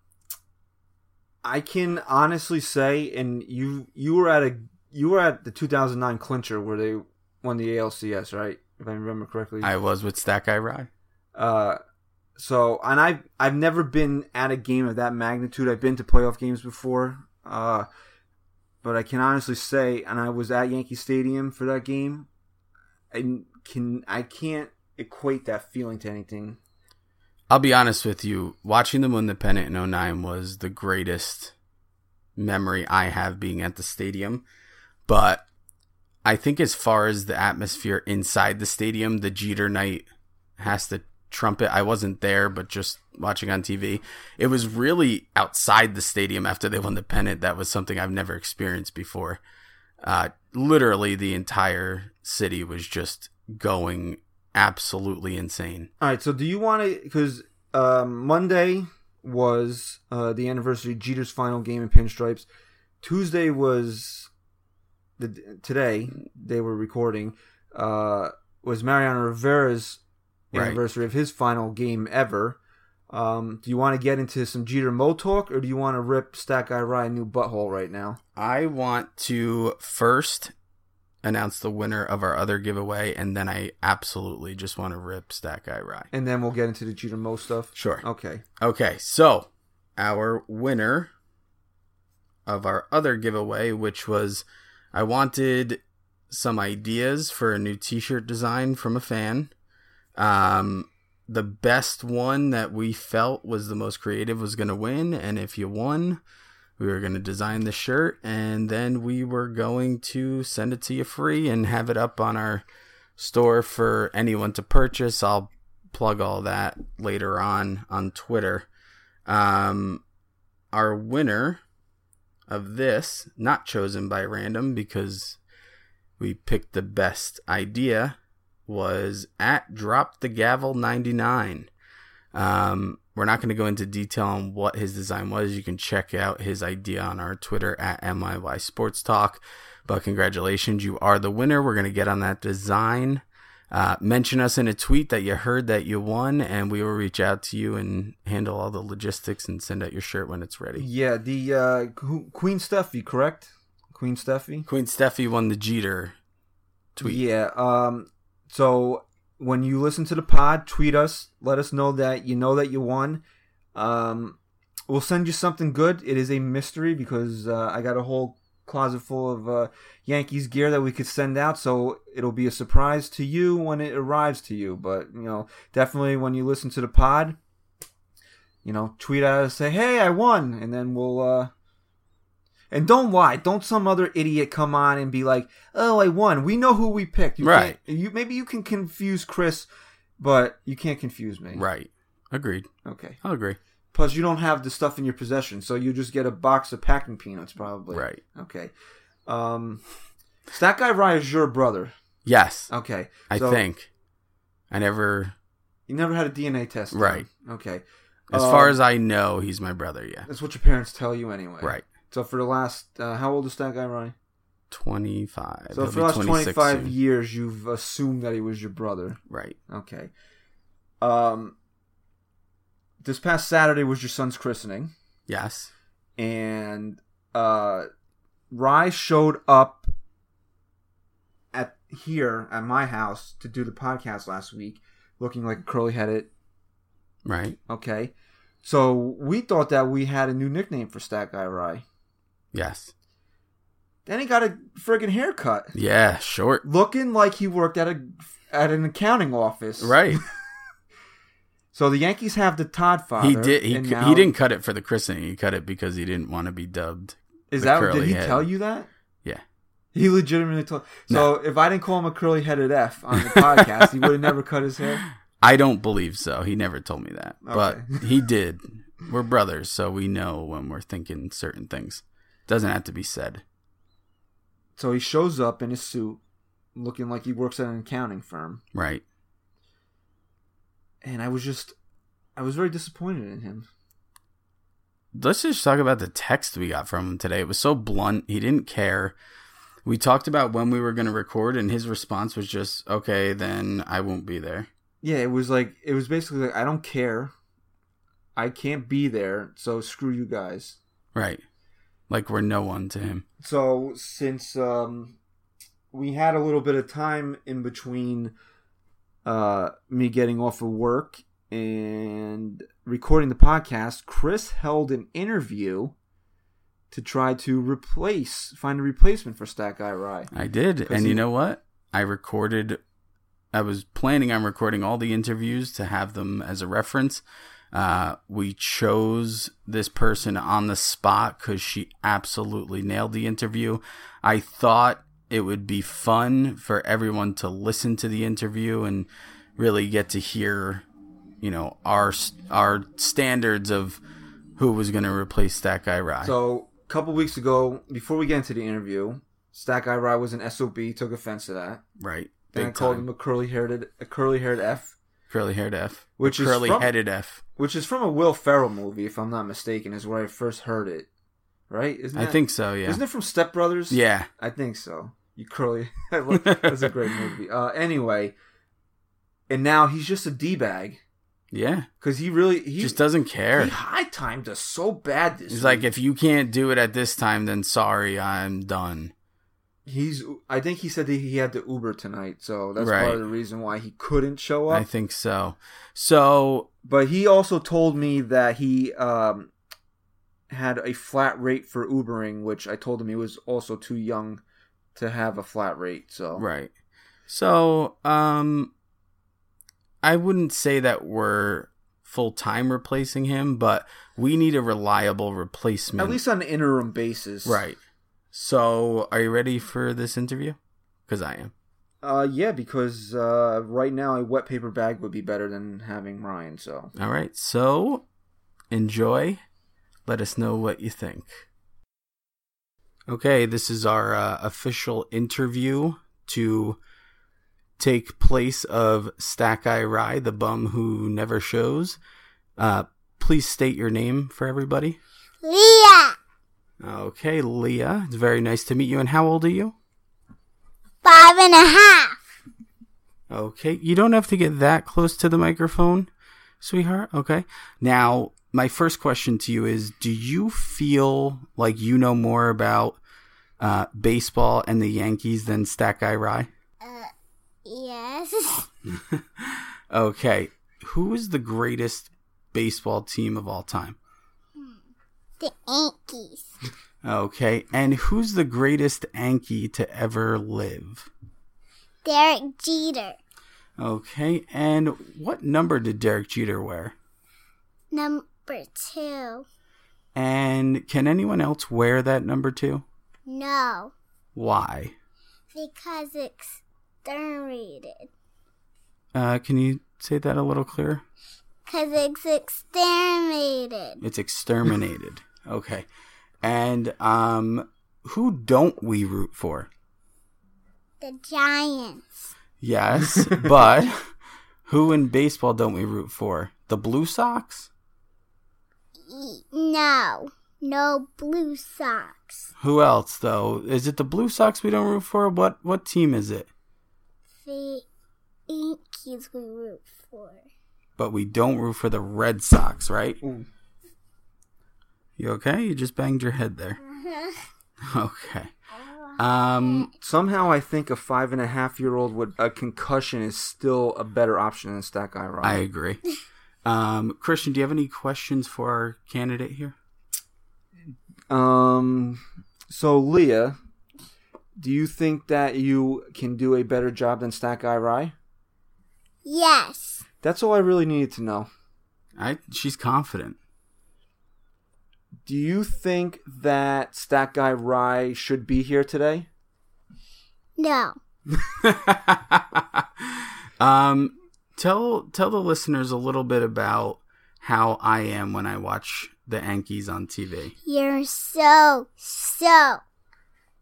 I can honestly say, and you you were at a you were at the 2009 clincher where they won the ALCS, right? If I remember correctly. I was with Stat Guy Rye. Uh, so and I've, I've never been at a game of that magnitude. I've been to playoff games before, uh, but I can honestly say, and I was at Yankee Stadium for that game. I can I can't equate that feeling to anything. I'll be honest with you. Watching them win the pennant in 09 was the greatest memory I have being at the stadium. But I think as far as the atmosphere inside the stadium, the Jeter night has to trumpet. I wasn't there, but just watching on TV. It was really outside the stadium after they won the pennant. That was something I've never experienced before. Uh, literally, the entire city was just going absolutely insane. All right, so do you want to? Because um, Monday was uh, the anniversary Jeter's final game in Pinstripes. Tuesday was the today they were recording uh, was Mariano Rivera's Right. anniversary of his final game ever. Um, do you want to get into some Jeter Mo talk, or do you want to rip Stat Guy Ryan new butthole right now? I want to first announce the winner of our other giveaway, and then I absolutely just want to rip Stat Guy Rye. And then we'll get into the Jeter Mo stuff. Sure. Okay. Okay, so our winner of our other giveaway, which was I wanted some ideas for a new t shirt design from a fan. Um, the best one that we felt was the most creative was going to win. And if you won, we were going to design the shirt and then we were going to send it to you free and have it up on our store for anyone to purchase. I'll plug all that later on on Twitter. Um, our winner of this, not chosen by random because we picked the best idea, was at Drop the Gavel 99. Um, we're not going to go into detail on what his design was. You can check out his idea on our Twitter at NYY Sports Talk. But congratulations, you are the winner. We're going to get on that design. Uh, mention us in a tweet that you heard that you won, and we will reach out to you and handle all the logistics and send out your shirt when it's ready. Yeah, the uh, Queen Steffi, correct? Queen Steffi. Queen Steffi won the Jeter tweet. Yeah. Um. So when you listen to the pod, tweet us. Let us know that you know that you won. Um, we'll send you something good. It is a mystery because uh, I got a whole closet full of uh, Yankees gear that we could send out. So it'll be a surprise to you when it arrives to you. But you know, definitely when you listen to the pod, you know, tweet at us, say, "Hey, I won," and then we'll. Uh, and don't lie. Don't some other idiot come on and be like, "Oh, I won." We know who we picked. You Right. You maybe you can confuse Chris, but you can't confuse me. Right. Agreed. Okay. I'll agree. Plus, you don't have the stuff in your possession, so you just get a box of packing peanuts, probably. Right. Okay. Um, that Guy Rye is your brother. Yes, Okay. I So, think. I never, you never had a DNA test. done. Right. Okay. as Um, far as I know, he's my brother. Yeah. That's what your parents tell you anyway. Right. So for the last, uh, how old is that Guy Rye? 25. So He'll for the last 25 soon. years, you've assumed that he was your brother. Right. Okay. Um, this past Saturday was your son's christening, Yes. and uh, Rye showed up at here at my house to do the podcast last week, looking like a curly headed. Right. Okay, so we thought that we had a new nickname for Stat Guy Rye. Yes. Then he got a friggin' haircut, Yeah. Short. looking like he worked at a at an accounting office. Right. So the Yankees have the Todd father. he did. He, now, he didn't cut it for the christening. He cut it because he didn't want to be dubbed. Is that did he head. tell you that? Yeah. He legitimately told. So if I didn't call him a curly headed f on the podcast, he would have never cut his hair. I don't believe so. He never told me that, but he did. We're brothers, so we know when we're thinking certain things. Doesn't have to be said. So he shows up in his suit, looking like he works at an accounting firm, Right. and I was just, I was very disappointed in him. Let's just talk about the text we got from him today. It was so blunt. He didn't care. We talked about when we were going to record, and his response was just, okay, then I won't be there. Yeah, it was like it was basically like I don't care, I can't be there, so screw you guys. Right. Like we're no one to him. So since um, we had a little bit of time in between uh, me getting off of work and recording the podcast, Chris held an interview to try to replace, find a replacement for Stat Guy Rye. I did, and he- you know what? I recorded. I was planning on recording all the interviews to have them as a reference. Uh, we chose this person on the spot because she absolutely nailed the interview. I thought it would be fun for everyone to listen to the interview and really get to hear, you know, our our standards of who was going to replace that guy Rye. So, a couple weeks ago, before we get into the interview, Stat Guy Rye was an SOB, took offense to that. right, Then I called time. him a curly haired a curly haired F, curly haired F, Which is curly headed F. which is from a Will Ferrell movie, if I'm not mistaken, is where I first heard it. Right? Isn't I that- think so. Yeah. Isn't it from Step Brothers? Yeah. I think so. You curly. That's a great movie. Uh, anyway, and now he's just a d bag Yeah. because he really he Just doesn't he care. high timed us so bad this. He's like, if you can't do it at this time, then sorry, I'm done. He's. I think he said that he had to Uber tonight, so that's Right. part of the reason why he couldn't show up. I think so. So But he also told me that he um had a flat rate for Ubering, which I told him he was also too young to have a flat rate. So right. So um, I wouldn't say that we're full time replacing him, but we need a reliable replacement. at least on an interim basis, right. So are you ready for this interview? Because I am. Uh, yeah, because uh, right now a wet paper bag would be better than having Ryan. So All right. So enjoy. Let us know what you think. Okay, this is our uh, official interview to take place of Stack Eye Rye, the bum who never shows. Uh, please state your name for everybody. Leah, Okay, Leah. It's very nice to meet you. And how old are you? five and a half. Okay, you don't have to get that close to the microphone, sweetheart. Okay. Now, my first question to you is Do you feel like you know more about uh, baseball and the Yankees than Stat Guy Rye? Yes. Okay. Who is the greatest baseball team of all time? The Yankees. Okay. And who's the greatest Yankee to ever live? Derek Jeter. Okay. And what number did Derek Jeter wear? Number two. And can anyone else wear that number two? No, Why? because it's exterminated. Uh, can you say that a little clearer? Because it's exterminated. It's exterminated. okay. And um, who don't we root for? The Giants. Yes, but who in baseball don't we root for? The Blue Sox? No, no Blue Sox. Who else though? Is it the Blue Sox we don't root for? What what team is it? The Yankees we root for. But we don't root for the Red Sox, right? Ooh. You okay? You just banged your head there. Okay. Um somehow I think a five and a half year old with a concussion is still a better option than Stat Guy I agree. Um, Christian, do you have any questions for our candidate here? Um, so Leah, do you think that you can do a better job than Stat Guy Rye? Yes. That's all I really needed to know. I she's confident. Do you think that Stat Guy Rye should be here today? No. um, tell tell the listeners a little bit about how I am when I watch the Yankees on TV. You're so, so,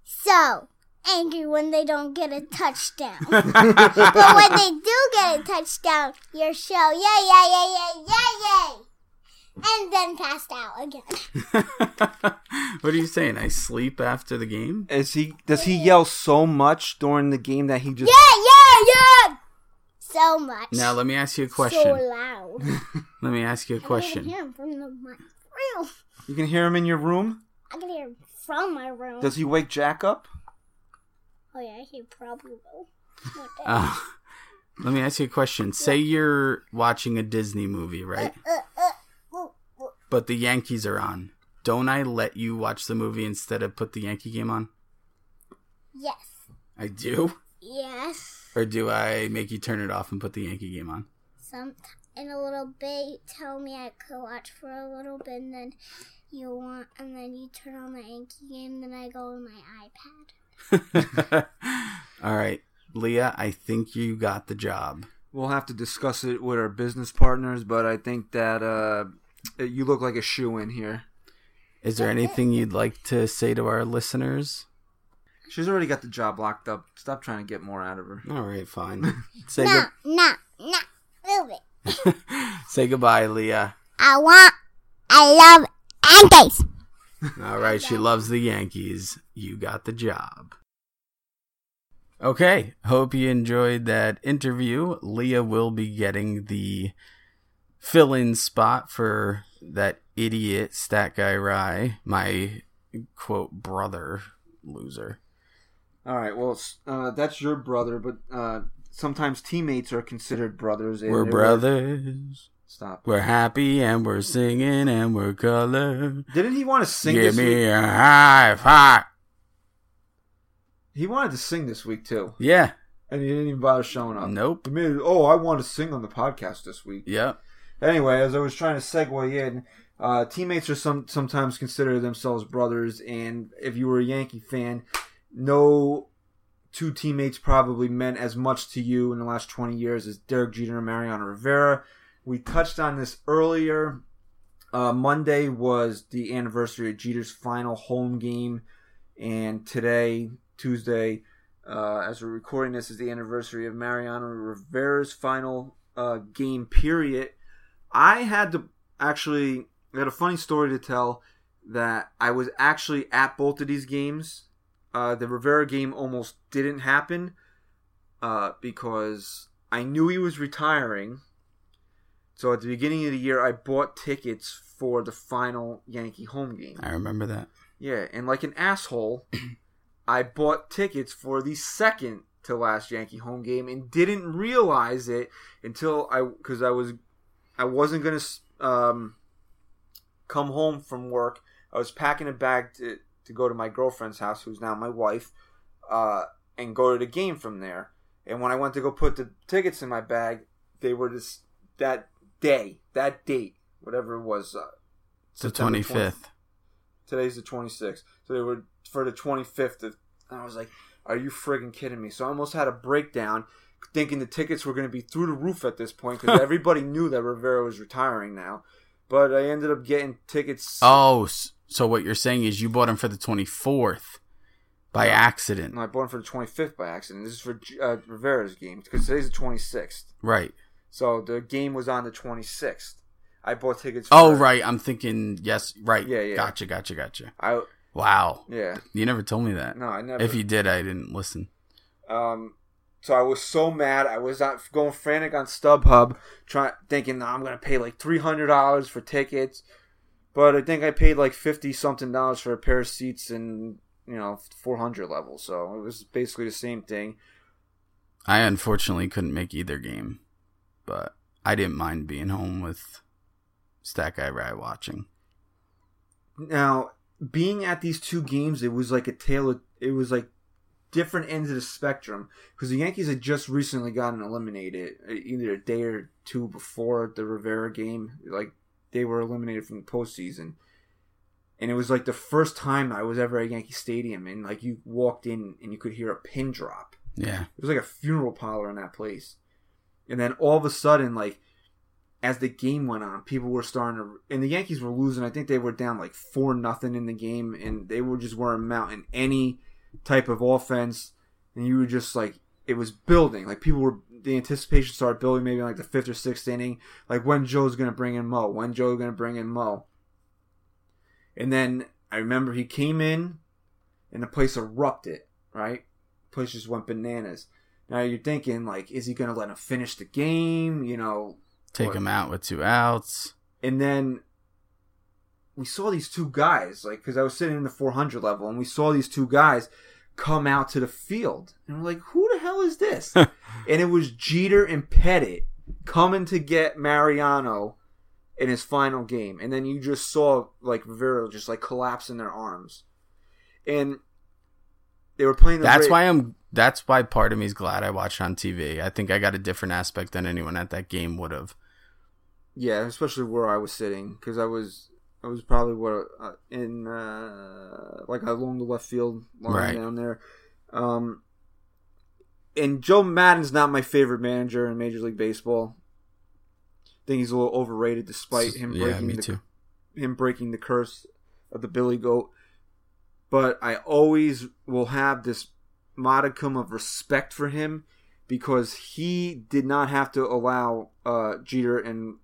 so angry when they don't get a touchdown. but when they do get a touchdown, you're so yay, yay, yay, yay, yay, yay. And then passed out again. what are you saying? I sleep after the game? Is he does he yell so much during the game that he just Yeah, yeah, yeah! So much. Now let me ask you a question. So question. loud. Let me ask you a I can question. hear him from the, my room. you can hear him in your room? I can hear him from my room. Does he wake Jack up? oh yeah, he probably will. Uh, Let me ask you a question. Say you're watching a Disney movie, right? But the Yankees are on. Don't I let you watch the movie instead of put the Yankee game on? Yes. I do? Yes. Or do I make you turn it off and put the Yankee game on? Some in a little bit, you tell me I could watch for a little bit, and then you want, and then you turn on the Yankee game. Then I go on my iPad. All right. Leah, I think you got the job. We'll have to discuss it with our business partners, but I think that uh, Uh, you look like a shoe in here. Is there anything you'd like to say to our listeners? She's already got the job locked up. Stop trying to get more out of her. All right, fine. Say No, good- no, no. Move it. say goodbye, Leah. I want. I love Yankees. All right, she loves the Yankees. You got the job. Okay, hope you enjoyed that interview. Leah will be getting the fill in spot for that idiot stat guy Rye, my quote brother loser. All right. Well, uh, that's your brother, but uh, sometimes teammates are considered brothers. We're brothers. Stop. We're happy and we're singing and we're color. Didn't he want to sing Give this me week? a high five. He wanted to sing this week too, Yeah. and he didn't even bother showing up. Nope. Mean, oh, I want to sing on the podcast this week. Yep. Anyway, as I was trying to segue in, uh, teammates are some sometimes consider themselves brothers, and if you were a Yankee fan, no two teammates probably meant as much to you in the last 20 years as Derek Jeter and Mariano Rivera. We touched on this earlier. Uh, Monday was the anniversary of Jeter's final home game, and today, Tuesday, uh, as we're recording this, is the anniversary of Mariano Rivera's final uh, game. Period. I had to actually I had a funny story to tell that I was actually at both of these games. Uh, the Rivera game almost didn't happen uh, because I knew he was retiring. So at the beginning of the year, I bought tickets for the final Yankee home game. I remember that. Yeah, and like an asshole, I bought tickets for the second to last Yankee home game and didn't realize it until I because I was I wasn't gonna um, come home from work. I was packing a bag to to go to my girlfriend's house, who's now my wife, uh, and go to the game from there. And when I went to go put the tickets in my bag, they were just that day, that date, whatever it was. Uh, The 25th. 20th. Today's the 26th. So they were for the 25th. Of, and I was like, are you friggin' kidding me? So I almost had a breakdown thinking the tickets were going to be through the roof at this point because everybody knew that Rivera was retiring now. But I ended up getting tickets. Oh, so what you're saying is you bought them for the 24th by accident. And I bought them for the 25th by accident. This is for uh, Rivera's game because today's the 26th. Right. So the game was on the 26th. I bought tickets. For, Oh, right. I'm thinking, yes, right. Yeah, yeah. Gotcha, gotcha, gotcha. I Wow. yeah. You never told me that. No, I never. If you did, I didn't listen. Um, so I was so mad. I was out going frantic on StubHub, trying thinking I'm gonna pay like three hundred dollars for tickets, but I think I paid like fifty something dollars for a pair of seats and you know four hundred level. So it was basically the same thing. I unfortunately couldn't make either game, but I didn't mind being home with Stat Guy Rye watching. Now, being at these two games, it was like a tale of it was like different ends of the spectrum because the Yankees had just recently gotten eliminated, uh, either a day or two before the Rivera game. Like they were eliminated from the postseason, and it was like the first time I was ever at Yankee Stadium, and like you walked in and you could hear a pin drop. Yeah. It was like a funeral parlor in that place. And then all of a sudden, like as the game went on, people were starting to, and the Yankees were losing. I think they were down like four nothing in the game, and they were just weren't mounting any type of offense. And you were just like, it was building. Like people were, the anticipation started building. Maybe in like the fifth or sixth inning, like when Joe's gonna bring in Mo, when Joe's gonna bring in Mo. And then I remember he came in, and the place erupted. Right, place just went bananas. Now you're thinking like, is he gonna let him finish the game? You know, Take What? him out with two outs. and then we saw these two guys like because i was sitting in the 400 level and we saw these two guys come out to the field and we're like who the hell is this and it was Jeter and Pettitte coming to get Mariano in his final game, and then you just saw like Rivera just like collapse in their arms, and they were playing. The That's why I'm. That's why part of me is glad I watched on TV. I think I got a different aspect than anyone at that game would have. Yeah, especially where I was sitting because I was I was probably what uh, in uh, like along the left field line Right. down there. Um, and Joe Maddon's not my favorite manager in Major League Baseball. I think he's a little overrated, despite him yeah, breaking me the too. him breaking the curse of the Billy Goat. But I always will have this modicum of respect for him because he did not have to allow uh, Jeter and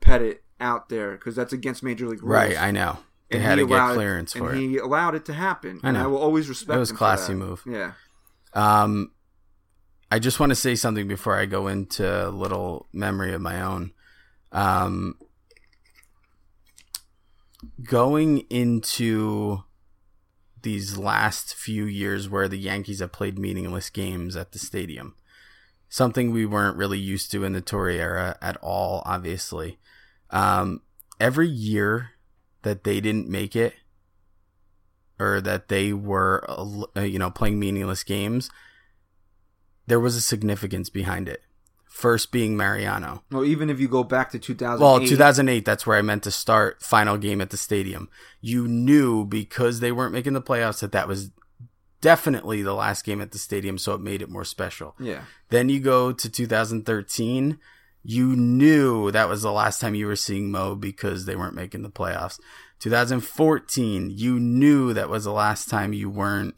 Pettitte out there because that's against Major League rules. Right, I know. They And had to get clearance for and it. he allowed it to happen. I And I will always respect. That. It was classy move. Yeah. Um, I just want to say something before I go into a little memory of my own. Um, going into these last few years where the Yankees have played meaningless games at the stadium, something we weren't really used to in the Torre era at all, obviously. Um, every year that they didn't make it, or that they were, uh, you know, playing meaningless games, there was a significance behind it. First being Mariano. Well, even if you go back to 2008, Well, 2008, that's where I meant to start final game at the stadium. You knew because they weren't making the playoffs that that was definitely the last game at the stadium, so it made it more special. yeah, Then you go to 2013, you knew that was the last time you were seeing Mo because they weren't making the playoffs. 2014, you knew that was the last time you weren't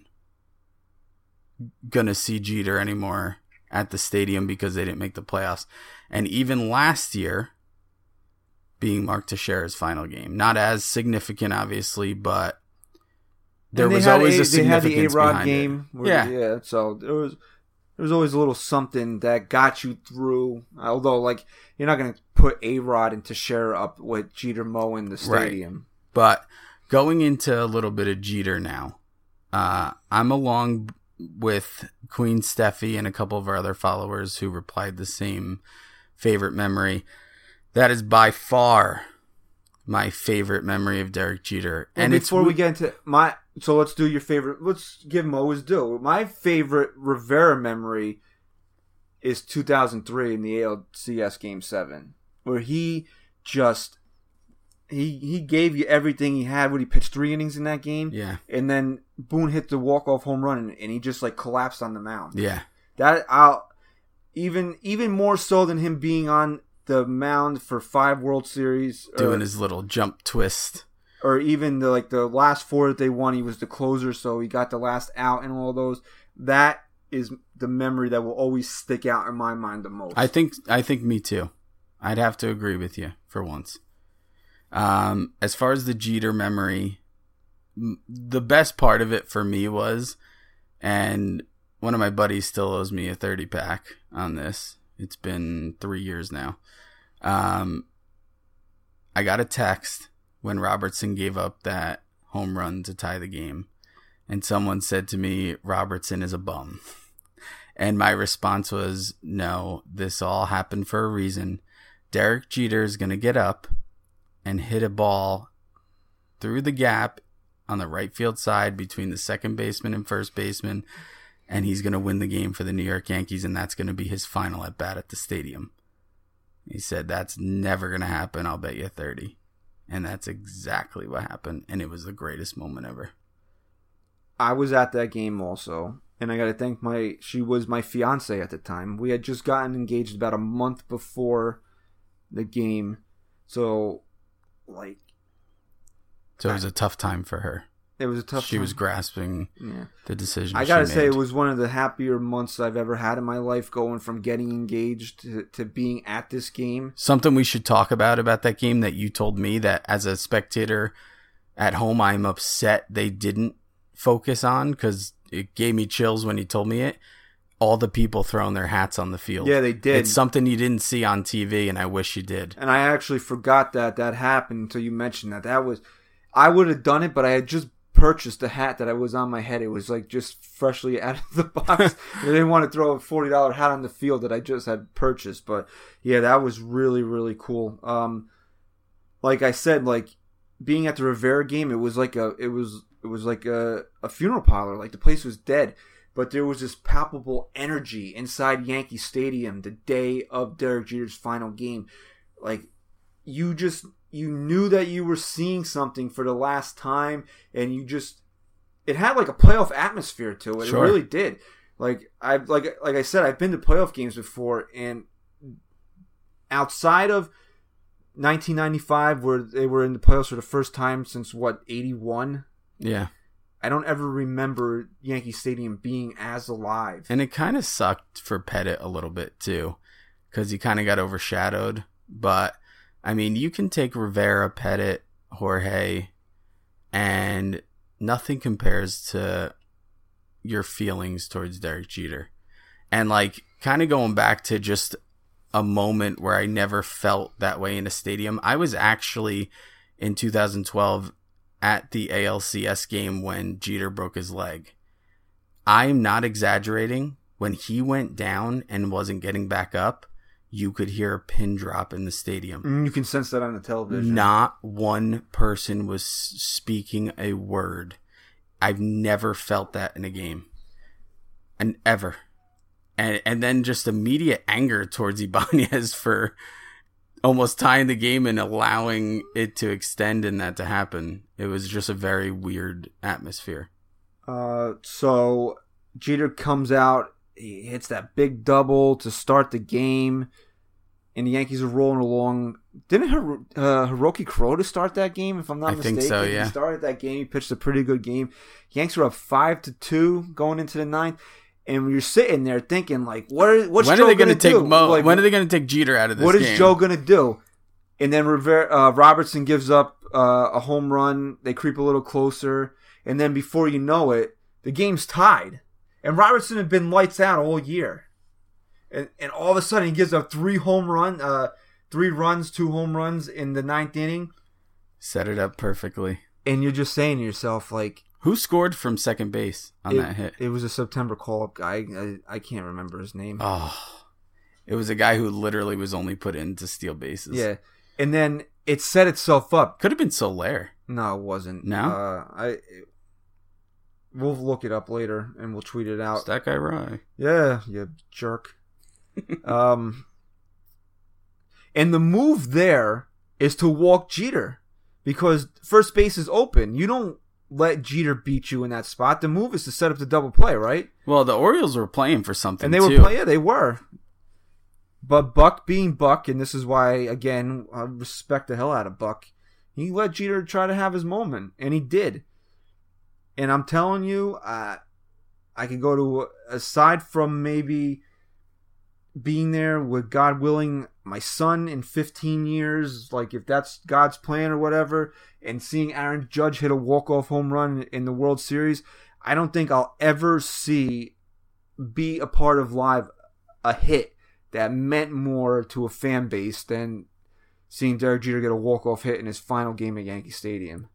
going to see Jeter anymore at the stadium because they didn't make the playoffs. And even last year, being Mark Teixeira's final game. Not as significant, obviously, but there was always a they had the significance A-Rod behind game. it. where- Yeah. yeah. So it was there was always a little something that got you through. Although, like you're not going to put A Rod and Teixeira up with Jeter Mo in the Right. stadium. But going into a little bit of Jeter now, uh, I'm along with Queen Steffi and a couple of our other followers who replied the same favorite memory. That is by far my favorite memory of Derek Jeter. And, And it's before we get into my, so let's do your favorite. Let's give Mo his due. My favorite Rivera memory is 2003 in the ALCS Game Seven, where he just he he gave you everything he had. When he pitched three innings in that game, yeah, and then Boone hit the walk off home run, and, and he just like collapsed on the mound. yeah, That I'll even even more so than him being on the mound for five World Series, or, doing uh, his little jump twist. Or even the like the last four that they won. He was the closer, so he got the last out and all those. That is the memory that will always stick out in my mind the most. I think I think me too. I'd have to agree with you for once. Um, as far as the Jeter memory, the best part of it for me was, and one of my buddies still owes me a thirty pack on this. It's been three years now. Um, I got a text when Robertson gave up that home run to tie the game, and someone said to me, "Robertson is a bum." And my response was, no, this all happened for a reason. Derek Jeter is going to get up and hit a ball through the gap on the right field side between the second baseman and first baseman, and he's going to win the game for the New York Yankees, and that's going to be his final at bat at the stadium. He said, that's never going to happen. I'll bet you 30. And that's exactly what happened, and it was the greatest moment ever. I was at that game also, and I got to thank my. She was my fiance at the time. We had just gotten engaged about a month before the game, so like So it was a tough time for her. It was a tough. she time. was grasping Yeah. the decision. I gotta say, it was one of the happier months I've ever had in my life. Going from getting engaged to, to being at this game. something we should talk about about that game that you told me that as a spectator at home i'm upset they didn't focus on because it gave me chills when you told me it all the people throwing their hats on the field Yeah, they did. it's something you didn't see on tv and i wish you did and I actually forgot that that happened until you mentioned that. That was, I would have done it, but I had just purchased the hat that I was on my head. It was like just freshly out of the box. I didn't want to throw a forty dollar hat on the field that I just had purchased, but yeah, that was really really cool. Um, like I said, like being at the Rivera game, it was like a it was it was like a, a funeral parlor. Like the place was dead, but there was this palpable energy inside Yankee Stadium the day of Derek Jeter's final game. Like you just you knew that you were seeing something for the last time, and you just it had like a playoff atmosphere to it. Sure. It really did. Like I like like I said, I've been to playoff games before, and outside of 1995, where they were in the playoffs for the first time since what 81. Yeah. I don't ever remember Yankee Stadium being as alive. And it kind of sucked for Pettitte a little bit too, because he kind of got overshadowed. But I mean, you can take Rivera, Pettitte, Jorge, and nothing compares to your feelings towards Derek Jeter. And like, kind of going back to just a moment where I never felt that way in a stadium. I was actually in 2012 at the ALCS game when Jeter broke his leg. I'm not exaggerating. When he went down and wasn't getting back up, you could hear a pin drop in the stadium. Mm, You can sense that on the television. Not one person was speaking a word. I've never felt that in a game. And ever. And and then just immediate anger towards Ibanez for almost tying the game and allowing it to extend and that to happen. It was just a very weird atmosphere. Uh, so Jeter comes out, he hits that big double to start the game, and the Yankees are rolling along. Didn't Hiro- uh, Hiroki Kuroda start that game? If I'm not I mistaken, so, yeah. He started that game. He pitched a pretty good game. Yanks were up five to two going into the ninth, and you're sitting there thinking like, what are what's when Joe are they going to take do? Mo? Like, when are they going to take Jeter out of this game? what is game? Joe gonna do? And then Rivera, uh, Robertson gives up uh, a home run. They creep a little closer, and then before you know it, the game's tied. And Robertson had been lights out all year, and and all of a sudden he gives up three home run, uh, three runs, two home runs in the ninth inning, Set it up perfectly. and you're just saying to yourself like, Who scored from second base on it, that hit? it was a September call up guy. I, I can't remember his name. Oh, it was a guy who literally was only put in to steal bases. yeah, and then it set itself up could have been Solaire. No, it wasn't. No? uh, I. We'll look it up later and we'll tweet it out. It's that guy Rye. Yeah, you jerk. um, and the move there is to walk Jeter because first base is open. You don't let Jeter beat you in that spot. The move is to set up the double play, right? Well, the Orioles were playing for something, And they were playing. Yeah, they were. But Buck being Buck, and this is why again I respect the hell out of Buck. He let Jeter try to have his moment, and he did. And I'm telling you, uh, I can go to aside from maybe being there with God willing, my son in 15 years, like if that's God's plan or whatever, and seeing Aaron Judge hit a walk off home run in the World Series, I don't think I'll ever see be a part of live a hit that meant more to a fan base than seeing Derek Jeter get a walk off hit in his final game at Yankee Stadium.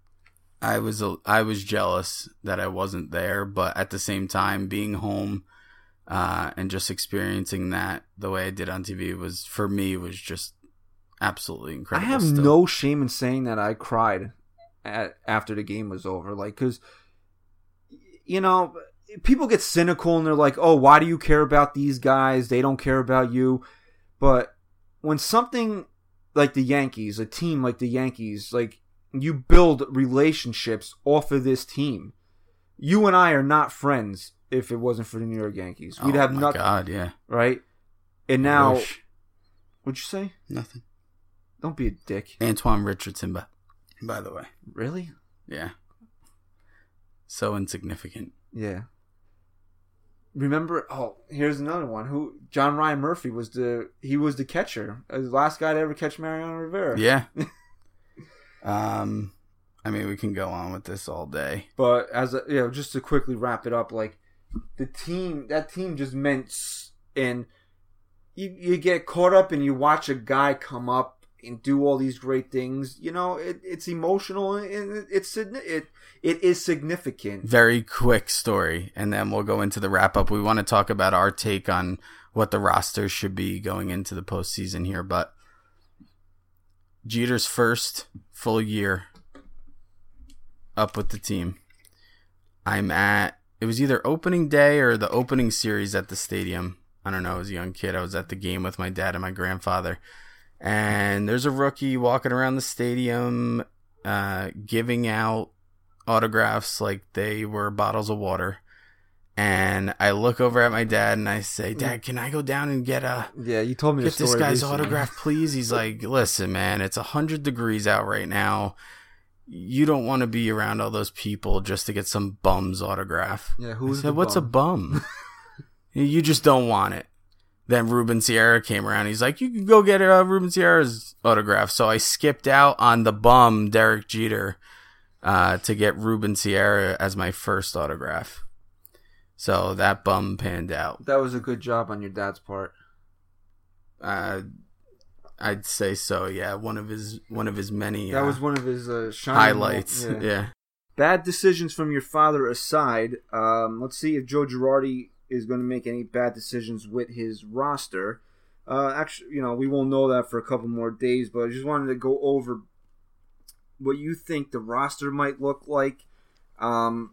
I was a, I was jealous that I wasn't there, but at the same time, being home uh, and just experiencing that the way I did on TV was for me was just absolutely incredible. I have still. no shame in saying that I cried at, after the game was over. Like, because, you know, people get cynical and they're like, oh, why do you care about these guys? They don't care about you. But when something like the Yankees, a team like the Yankees, like, you build relationships off of this team. You and I are not friends if it wasn't for the New York Yankees. We'd oh have nothing, God, yeah. right? And now, what'd you say? nothing. Don't be a dick. Antoan Richardson, by, by the way, Really? yeah, so insignificant. Yeah. Remember? Oh, here's another one. Who? John Ryan Murphy was the he was the catcher, Uh, the last guy to ever catch Mariano Rivera. Yeah. um, I mean, we can go on with this all day. But as a, you know, just to quickly wrap it up, like the team, that team just meant, and you you get caught up and you watch a guy come up. and do all these great things. You know, it, it's emotional and it's it it is significant. Very quick story, and then we'll go into the wrap up. We want to talk about our take on what the roster should be going into the postseason here, but Jeter's first full year up with the team. I'm at it was either opening day or the opening series at the stadium. I don't know, I was a young kid. I was at the game with my dad and my grandfather. And there's a rookie walking around the stadium uh, giving out autographs like they were bottles of water. And I look over at my dad and I say, "Dad, can I go down and get a yeah?" You told me get this guy's recently. autograph, please. He's like, "Listen, man, it's a hundred degrees out right now. You don't want to be around all those people just to get some bum's autograph." Yeah, I who's said, the "What's bum? a bum? you just don't want it." Then Ruben Sierra came around. He's like, "You can go get uh, Ruben Sierra's autograph." So I skipped out on the bum Derek Jeter uh, to get Ruben Sierra as my first autograph. So that bum panned out. That was a good job on your dad's part. Uh, I'd say so. Yeah, one of his one of his many That uh, was one of his uh, highlights. mo- Yeah. Bad decisions from your father aside, um, let's see if Joe Girardi is going to make any bad decisions with his roster. Uh, actually, you know, we won't know that for a couple more days, but I just wanted to go over what you think the roster might look like. Um,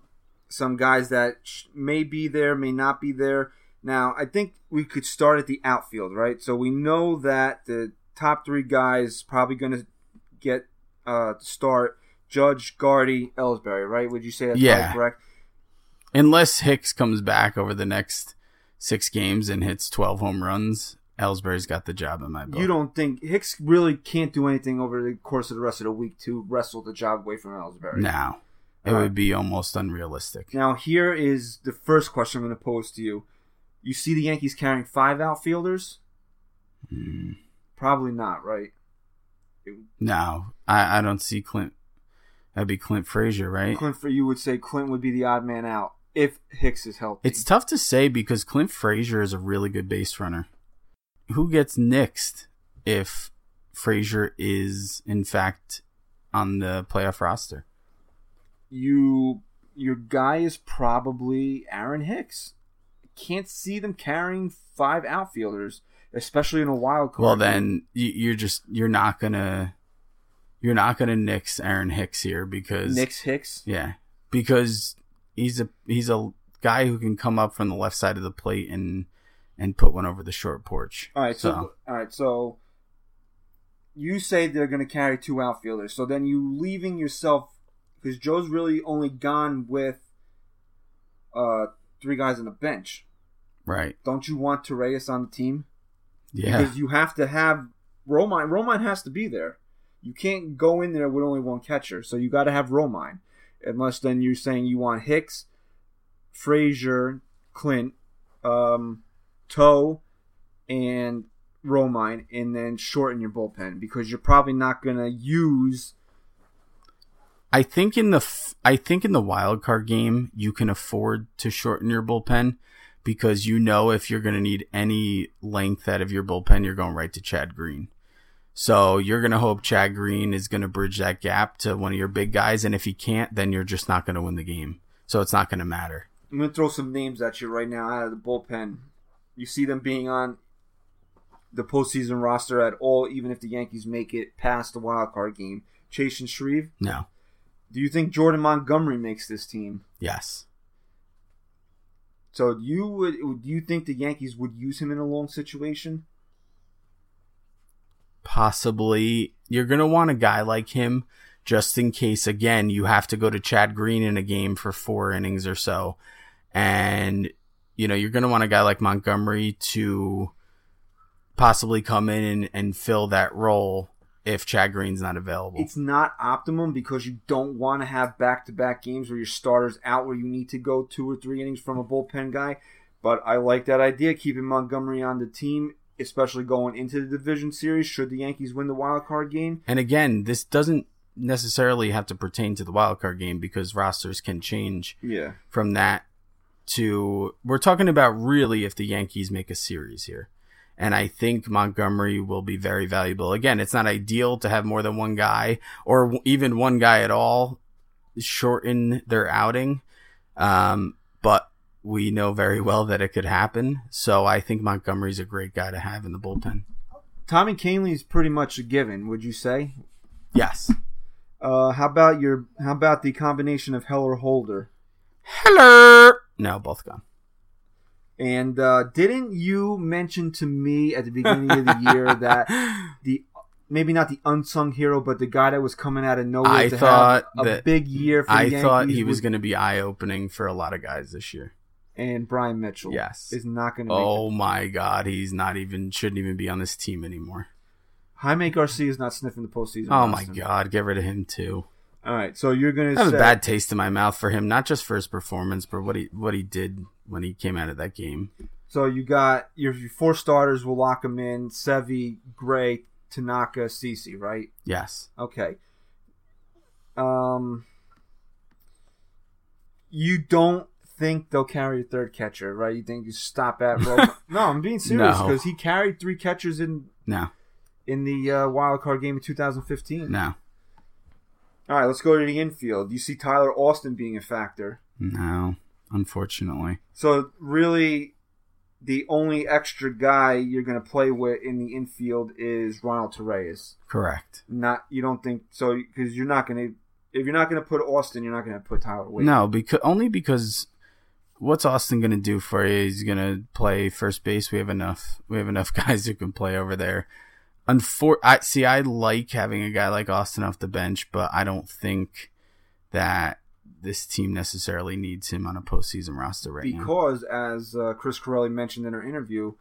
some guys that may be there, may not be there. Now, I think we could start at the outfield, right? So we know that the top three guys probably going to get uh, start. Judge, Gardy, Ellsbury, right? Would you say that's Yeah. correct? Unless Hicks comes back over the next six games and hits twelve home runs, Ellsbury's got the job in my book. You don't think Hicks really can't do anything over the course of the rest of the week to wrestle the job away from Ellsbury? No, it right. would be almost unrealistic. Now, here is the first question I'm going to pose to you. You see the Yankees carrying five outfielders? Mm, Probably not, right? no, I, I don't see Clint. That'd be Clint Frazier, right? Clint, for you would say Clint would be the odd man out if Hicks is healthy. It's tough to say because Clint Frazier is a really good base runner. Who gets nixed if Frazier is in fact on the playoff roster? You your guy is probably Aaron Hicks. Can't see them carrying five outfielders, especially in a wild card. Well, then you- you're just you're not gonna you're not gonna nix Aaron Hicks here because nix Hicks. yeah because he's a he's a guy who can come up from the left side of the plate and and put one over the short porch. All right, so, all right, so you say they're going to carry two outfielders. So then you leaving yourself because Joe's really only gone with uh three guys on the bench. right, Don't you want Torreyes on the team? yeah, Because you have to have Romine. Romine has to be there. You can't go in there with only one catcher, so you got to have Romine. Unless then you're saying you want Hicks, Frazier, Clint, um, Toe, and Romine, and then shorten your bullpen because you're probably not going to use. I think in the f- I think in the wild card game you can afford to shorten your bullpen because you know if you're going to need any length out of your bullpen, you're going right to Chad Green. So you're going to hope Chad Green is going to bridge that gap to one of your big guys, and if he can't, then you're just not going to win the game. So it's not going to matter. I'm going to throw some names at you right now out of the bullpen. You see them being on the postseason roster at all, even if the Yankees make it past the wild card game. Chase and Shreve. No. Do you think Jordan Montgomery makes this team? Yes. So you would do you think the Yankees would use him in a long situation? Possibly. You're going to want a guy like him just in case, again, you have to go to Chad Green in a game for four innings or so. And, you know, you're going to want a guy like Montgomery to possibly come in and, and fill that role if Chad Green's not available. It's not optimum because you don't want to have back to back games where your starter's out where you need to go two or three innings from a bullpen guy. But I like that idea, keeping Montgomery on the team, especially going into the division series should the Yankees win the wild card game. And again, this doesn't necessarily have to pertain to the wild card game because rosters can change Yeah. from that to we're talking about really if the Yankees make a series here. And I think Montgomery will be very valuable. Again, it's not ideal to have more than one guy or even one guy at all shorten their outing. Um, but we know very well that it could happen. So I think Montgomery's a great guy to have in the bullpen. Tommy Kahnle is pretty much a given, would you say? Yes. Uh, how about your? How about the combination of Heller Holder? Heller. No, both gone. And uh, didn't you mention to me at the beginning of the year that the maybe not the unsung hero, but the guy that was coming out of nowhere I to thought have a big year for I the thought he was going to be eye opening for a lot of guys this year. and Bryan Mitchell. Yes. is not going to. Be Oh my God, he's not even shouldn't even be on this team anymore. Jaime Garcia is not sniffing the postseason. Oh my. God, get rid of him too. All right, so you're I to have say a bad taste in my mouth for him, not just for his performance, but what he what he did when he came out of that game. so you got your, your four starters. will lock them in: Sevi, Gray, Tanaka, CC. Right? Yes, Okay. Um, you don't think they'll carry a third catcher, right? You think you stop at No, I'm being serious No. because he carried three catchers in no, in the uh, wild card game of 2015. no, All right, let's go to the infield. You see Tyler Austin being a factor. no. Unfortunately, So really, the only extra guy you're going to play with in the infield is Ronald Torreyes. correct. Not you don't think so because you're not going to if you're not going to put Austin, you're not going to put Tyler Wade. No, because only because what's Austin going to do for you? He's going to play first base. We have enough. We have enough guys who can play over there. Unfor- I see. I like having a guy like Austin off the bench, but I don't think that this team necessarily needs him on a postseason roster right now. because as uh, Chris Carelli mentioned in our interview,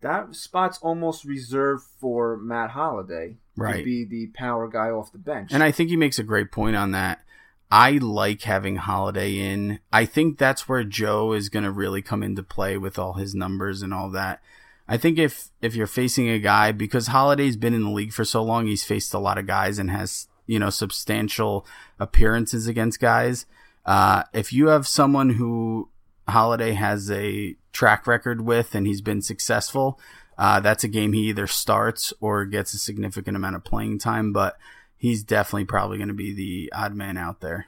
that spot's almost reserved for Matt Holliday to be the power guy off the bench. And I think he makes a great point on that. I like having Holliday in. I think that's where Joe is going to really come into play with all his numbers and all that. I think if if you're facing a guy because Holliday's been in the league for so long, he's faced a lot of guys and has you know substantial appearances against guys. Uh, if you have someone who Holliday has a track record with and he's been successful, uh, that's a game he either starts or gets a significant amount of playing time. But he's definitely probably going to be the odd man out there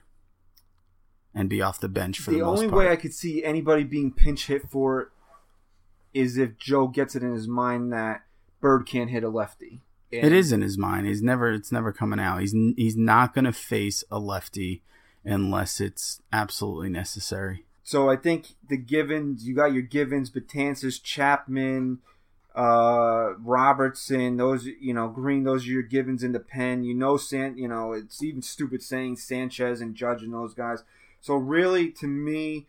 and be off the bench for the, the only way I could see anybody being pinch hit for is if Joe gets it in his mind that Bird can't hit a lefty. And It is in his mind. He's never. It's never coming out. He's he's not going to face a lefty unless it's absolutely necessary. So I think the Givens, you got your Givens, Betances, Chapman, uh, Robertson, those you know Green, those are your Givens in the pen. You know, San, you know it's even stupid saying Sanchez and Judge and those guys. So really, to me,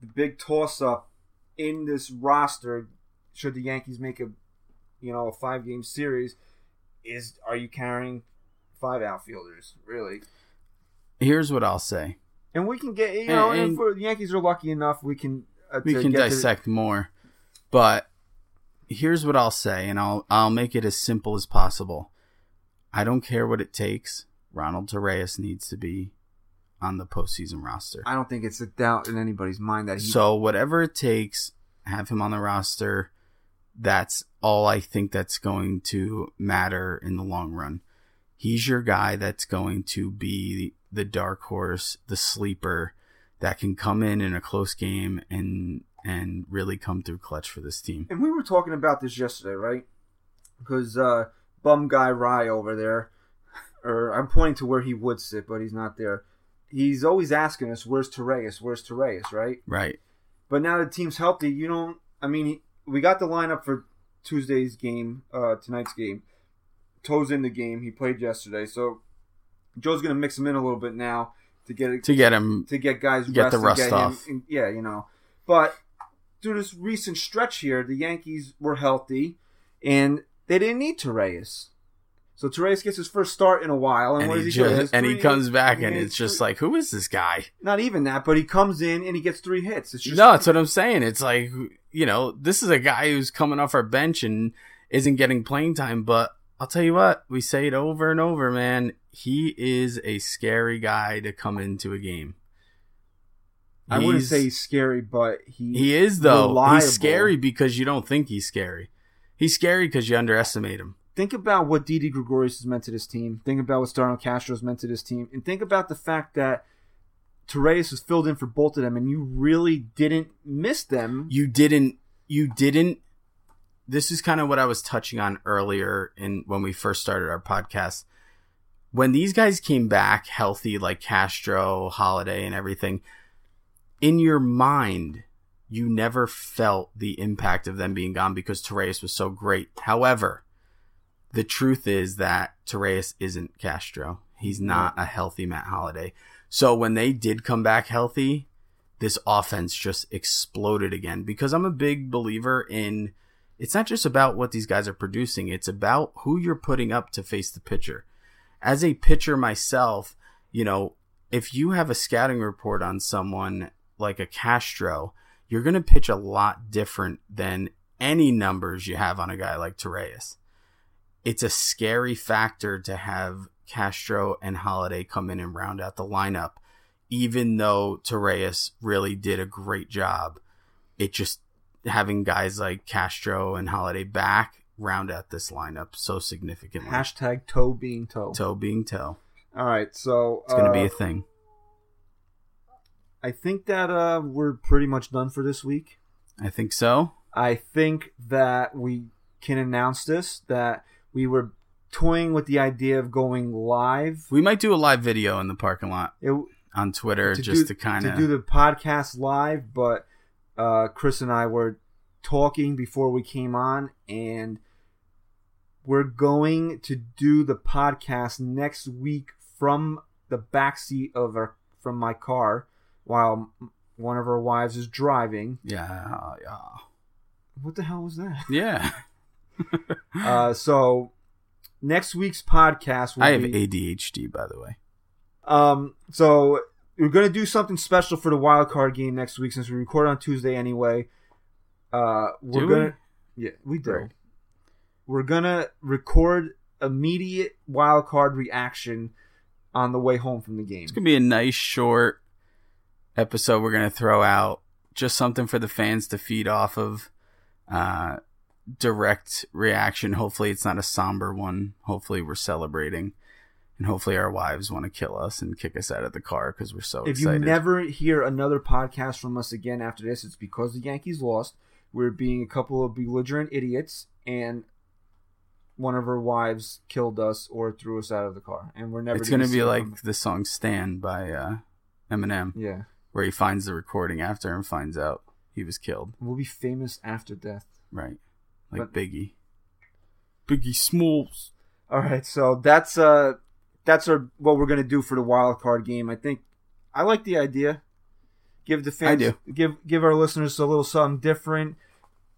the big toss up in this roster, should the Yankees make a you know a five game series, is are you carrying five outfielders really? Here's what I'll say. And we can get you know, And- and, for the Yankees are lucky enough, we can uh, we can get to- dissect more, but here's what I'll say, and I'll I'll make it as simple as possible. I don't care what it takes. Ronald Torreyes needs to be on the postseason roster. I don't think it's a doubt in anybody's mind that he. So whatever it takes, have him on the roster. That's all I think that's going to matter in the long run. He's your guy that's going to be the dark horse, the sleeper that can come in in a close game and and really come through clutch for this team. and we were talking about this yesterday, right? Because uh, bum guy Rye over there, or I'm pointing to where he would sit, but he's not there. He's always asking us, "Where's Torreyes? Where's Torreyes?" Right? Right. But now the team's healthy. You don't. I mean, we got the lineup for Tuesday's game, uh, tonight's game. Toes in the game. He played yesterday, so Joe's gonna mix him in a little bit now to get To get him to get guys Get the rust get off. in- yeah, you know. But through this recent stretch here, the Yankees were healthy, and they didn't need Torreyes. So Torreyes gets his first start in a while, and, and what he does he do? He has just, and he comes back and it's just three- like who is this guy? not even that, but he comes in and he gets three hits. It's just no, that's what I'm saying. It's like you know, this is a guy who's coming off our bench and isn't getting playing time. But I'll tell you what, we say it over and over, man. He is a scary guy to come into a game. I wouldn't say he's scary, but he he is though. reliable. He's scary because you don't think he's scary. He's scary because you underestimate him. Think about what Didi Gregorius has meant to this team. Think about what Starlin Castro has meant to this team, and think about the fact that Torreyes was filled in for both of them, and you really didn't miss them. You didn't. You didn't. This is kind of what I was touching on earlier in when we first started our podcast. When these guys came back healthy, like Castro, Holliday, and everything, in your mind, you never felt the impact of them being gone because Torreyes was so great. However, the truth is that Torreyes isn't Castro. He's not a healthy Matt Holliday. So when they did come back healthy, this offense just exploded again because I'm a big believer in it's not just about what these guys are producing, it's about who you're putting up to face the pitcher. As a pitcher myself, you know, if you have a scouting report on someone like a Castro, you're going to pitch a lot different than any numbers you have on a guy like Torreyes. It's a scary factor to have Castro and Holliday come in and round out the lineup, even though Torreyes really did a great job. It just having guys like Castro and Holiday back round out this lineup so significantly. Hashtag toe being toe. toe being toe. All right, so It's going to uh, be a thing. I think that uh, we're pretty much done for this week. I think so. I think that we can announce this that we were toying with the idea of going live. We might do a live video in the parking lot It, on Twitter to just do, to kind of do the podcast live, but uh, Chris and I were talking before we came on, and we're going to do the podcast next week from the back seat of our from my car while one of our wives is driving. Yeah, yeah. What the hell was that? Yeah. Uh, so next week's podcast will I have be ADHD, by the way. Um, so we're gonna do something special for the wild card game next week since we record on Tuesday anyway. Uh, we're Do we? gonna yeah we do. Right. We're gonna record immediate wild card reaction on the way home from the game. It's going to be a nice, short episode we're going to throw out. Just something for the fans to feed off of. Uh, direct reaction. Hopefully, it's not a somber one. Hopefully, we're celebrating. And hopefully, our wives want to kill us and kick us out of the car because we're so If you never hear another podcast from us again after this, it's because the Yankees lost. We're being a couple of belligerent idiots, and one of our wives killed us or threw us out of the car, and we're never. it's going to be like the song Stan by uh, Eminem, yeah. where he finds the recording after and finds out he was killed. We'll be famous after death. Right. Like But- Biggie. Biggie Smalls. All right, so that's uh that's our what we're gonna do for the wild card game. I think I like the idea. Give the fans, do. give give our listeners a little something different.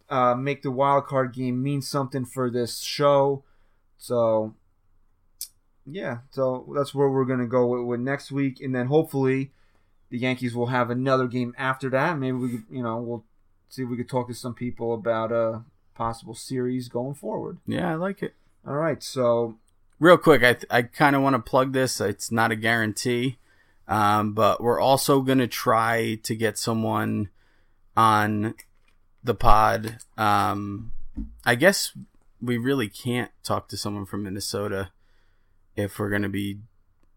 Uh, make the wild card game mean something for this show. So yeah, so that's where we're gonna go with, with next week, and then hopefully the Yankees will have another game after that. Maybe we could, you know, we'll see if we could talk to some people about a possible series going forward. Yeah, I like it. All right, so Real quick, I, I kind of want to plug this. It's not a guarantee, um, but we're also going to try to get someone on the pod. Um, I guess we really can't talk to someone from Minnesota if we're going to be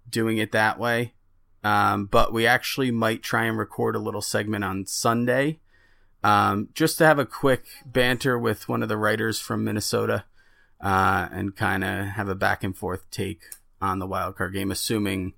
doing it that way. Um, but we actually might try and record a little segment on Sunday um, just to have a quick banter with one of the writers from Minnesota uh, and kind of have a back and forth take on the wild card game, assuming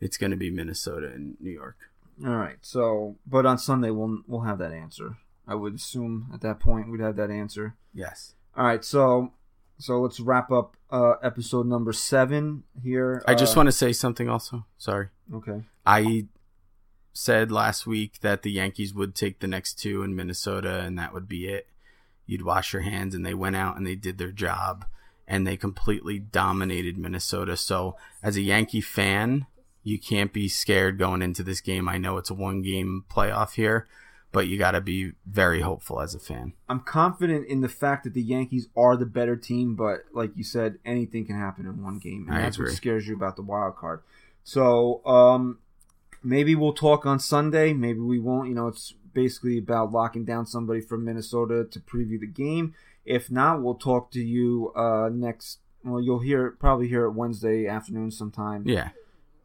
it's going to be Minnesota and New York. All right. So, but on Sunday we'll we'll have that answer. I would assume at that point we'd have that answer. Yes. All right. So, so let's wrap up uh, episode number seven here. I just Uh, want to say something also. Sorry. Okay. I said last week that the Yankees would take the next two in Minnesota and that would be it. You'd wash your hands and they went out and they did their job and they completely dominated Minnesota. So, as a Yankee fan, you can't be scared going into this game. I know it's a one game playoff here, but you got to be very hopeful as a fan. I'm confident in the fact that the Yankees are the better team, but like you said, anything can happen in one game, and I that's what scares you about the wild card. So, um, maybe we'll talk on Sunday. Maybe we won't. You know, it's basically about locking down somebody from Minnesota to preview the game. If not, we'll talk to you uh, next. Well, you'll hear probably hear it Wednesday afternoon sometime. Yeah.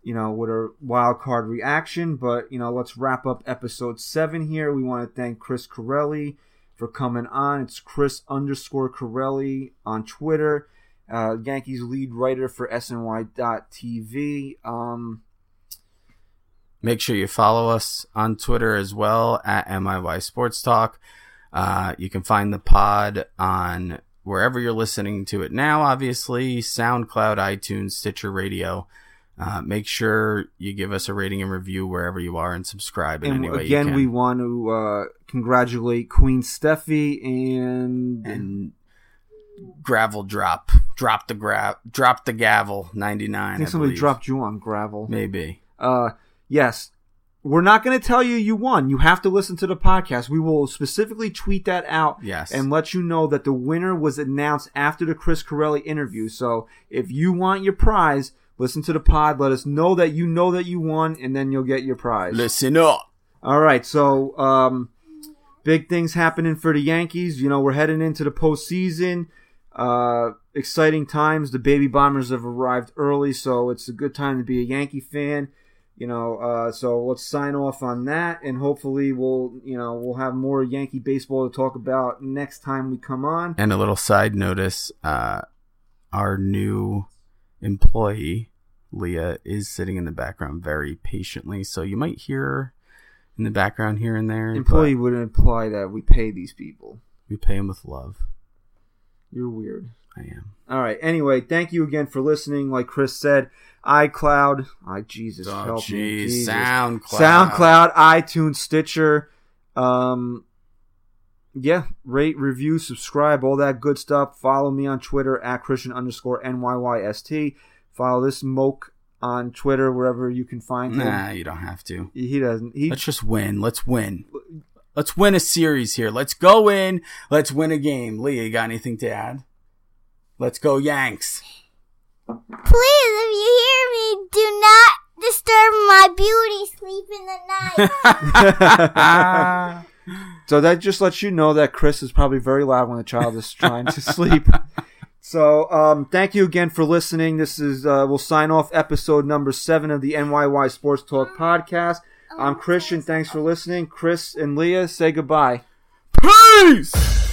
You know, with a wild card reaction. But you know, let's wrap up episode seven here. We want to thank Chris Carelli for coming on. It's Chris underscore Carelli on Twitter. Uh, Yankees lead writer for SNY.TV. Um, Make sure you follow us on Twitter as well at NYY Sports Talk. Uh, you can find the pod on wherever you're listening to it now, obviously SoundCloud, iTunes, Stitcher Radio. Uh, make sure you give us a rating and review wherever you are and subscribe in and any way again, we want to uh, congratulate Queen Steffi and, and gravel drop, drop the grab, drop the gavel, ninety nine. I think somebody dropped you on gravel. maybe. Uh, yes, we're not going to tell you you won. You have to listen to the podcast. We will specifically tweet that out Yes. and let you know that the winner was announced after the Chris Carelli interview. So if you want your prize, listen to the pod. Let us know that you know that you won, and then you'll get your prize. Listen up. All right, so um, big things happening for the Yankees. You know, we're heading into the postseason. Uh, exciting times. The baby bombers have arrived early, so it's a good time to be a Yankee fan. You know, uh, so let's sign off on that, and hopefully we'll, you know, we'll have more Yankee baseball to talk about next time we come on. And a little side notice: uh, our new employee, Leah, is sitting in the background very patiently, so you might hear her in the background here and there. Employee but would imply that we pay these people. we pay them with love. You're weird. I am. All right. Anyway, thank you again for listening. Like Chris said, iCloud, I Jesus Oh, help me, Jesus. SoundCloud. SoundCloud, iTunes, Stitcher. Um, yeah, rate, review, subscribe, all that good stuff. Follow me on Twitter at Christian underscore NYYST. Follow this moke on Twitter wherever you can find him. Nah, you don't have to. He doesn't. He Let's just win. Let's win. Let's win a series here. Let's go in. Let's win a game. Leah, you got anything to add? Let's go Yanks. Please, if you hear me, do not disturb my beauty sleep in the night. So that just lets you know that Chris is probably very loud when the child is trying to sleep. So um, thank you again for listening. This is uh, we'll sign off episode number seven of the NYY Sports Talk podcast. I'm Christian. Thanks for listening. Chris and Leah, say goodbye. Peace!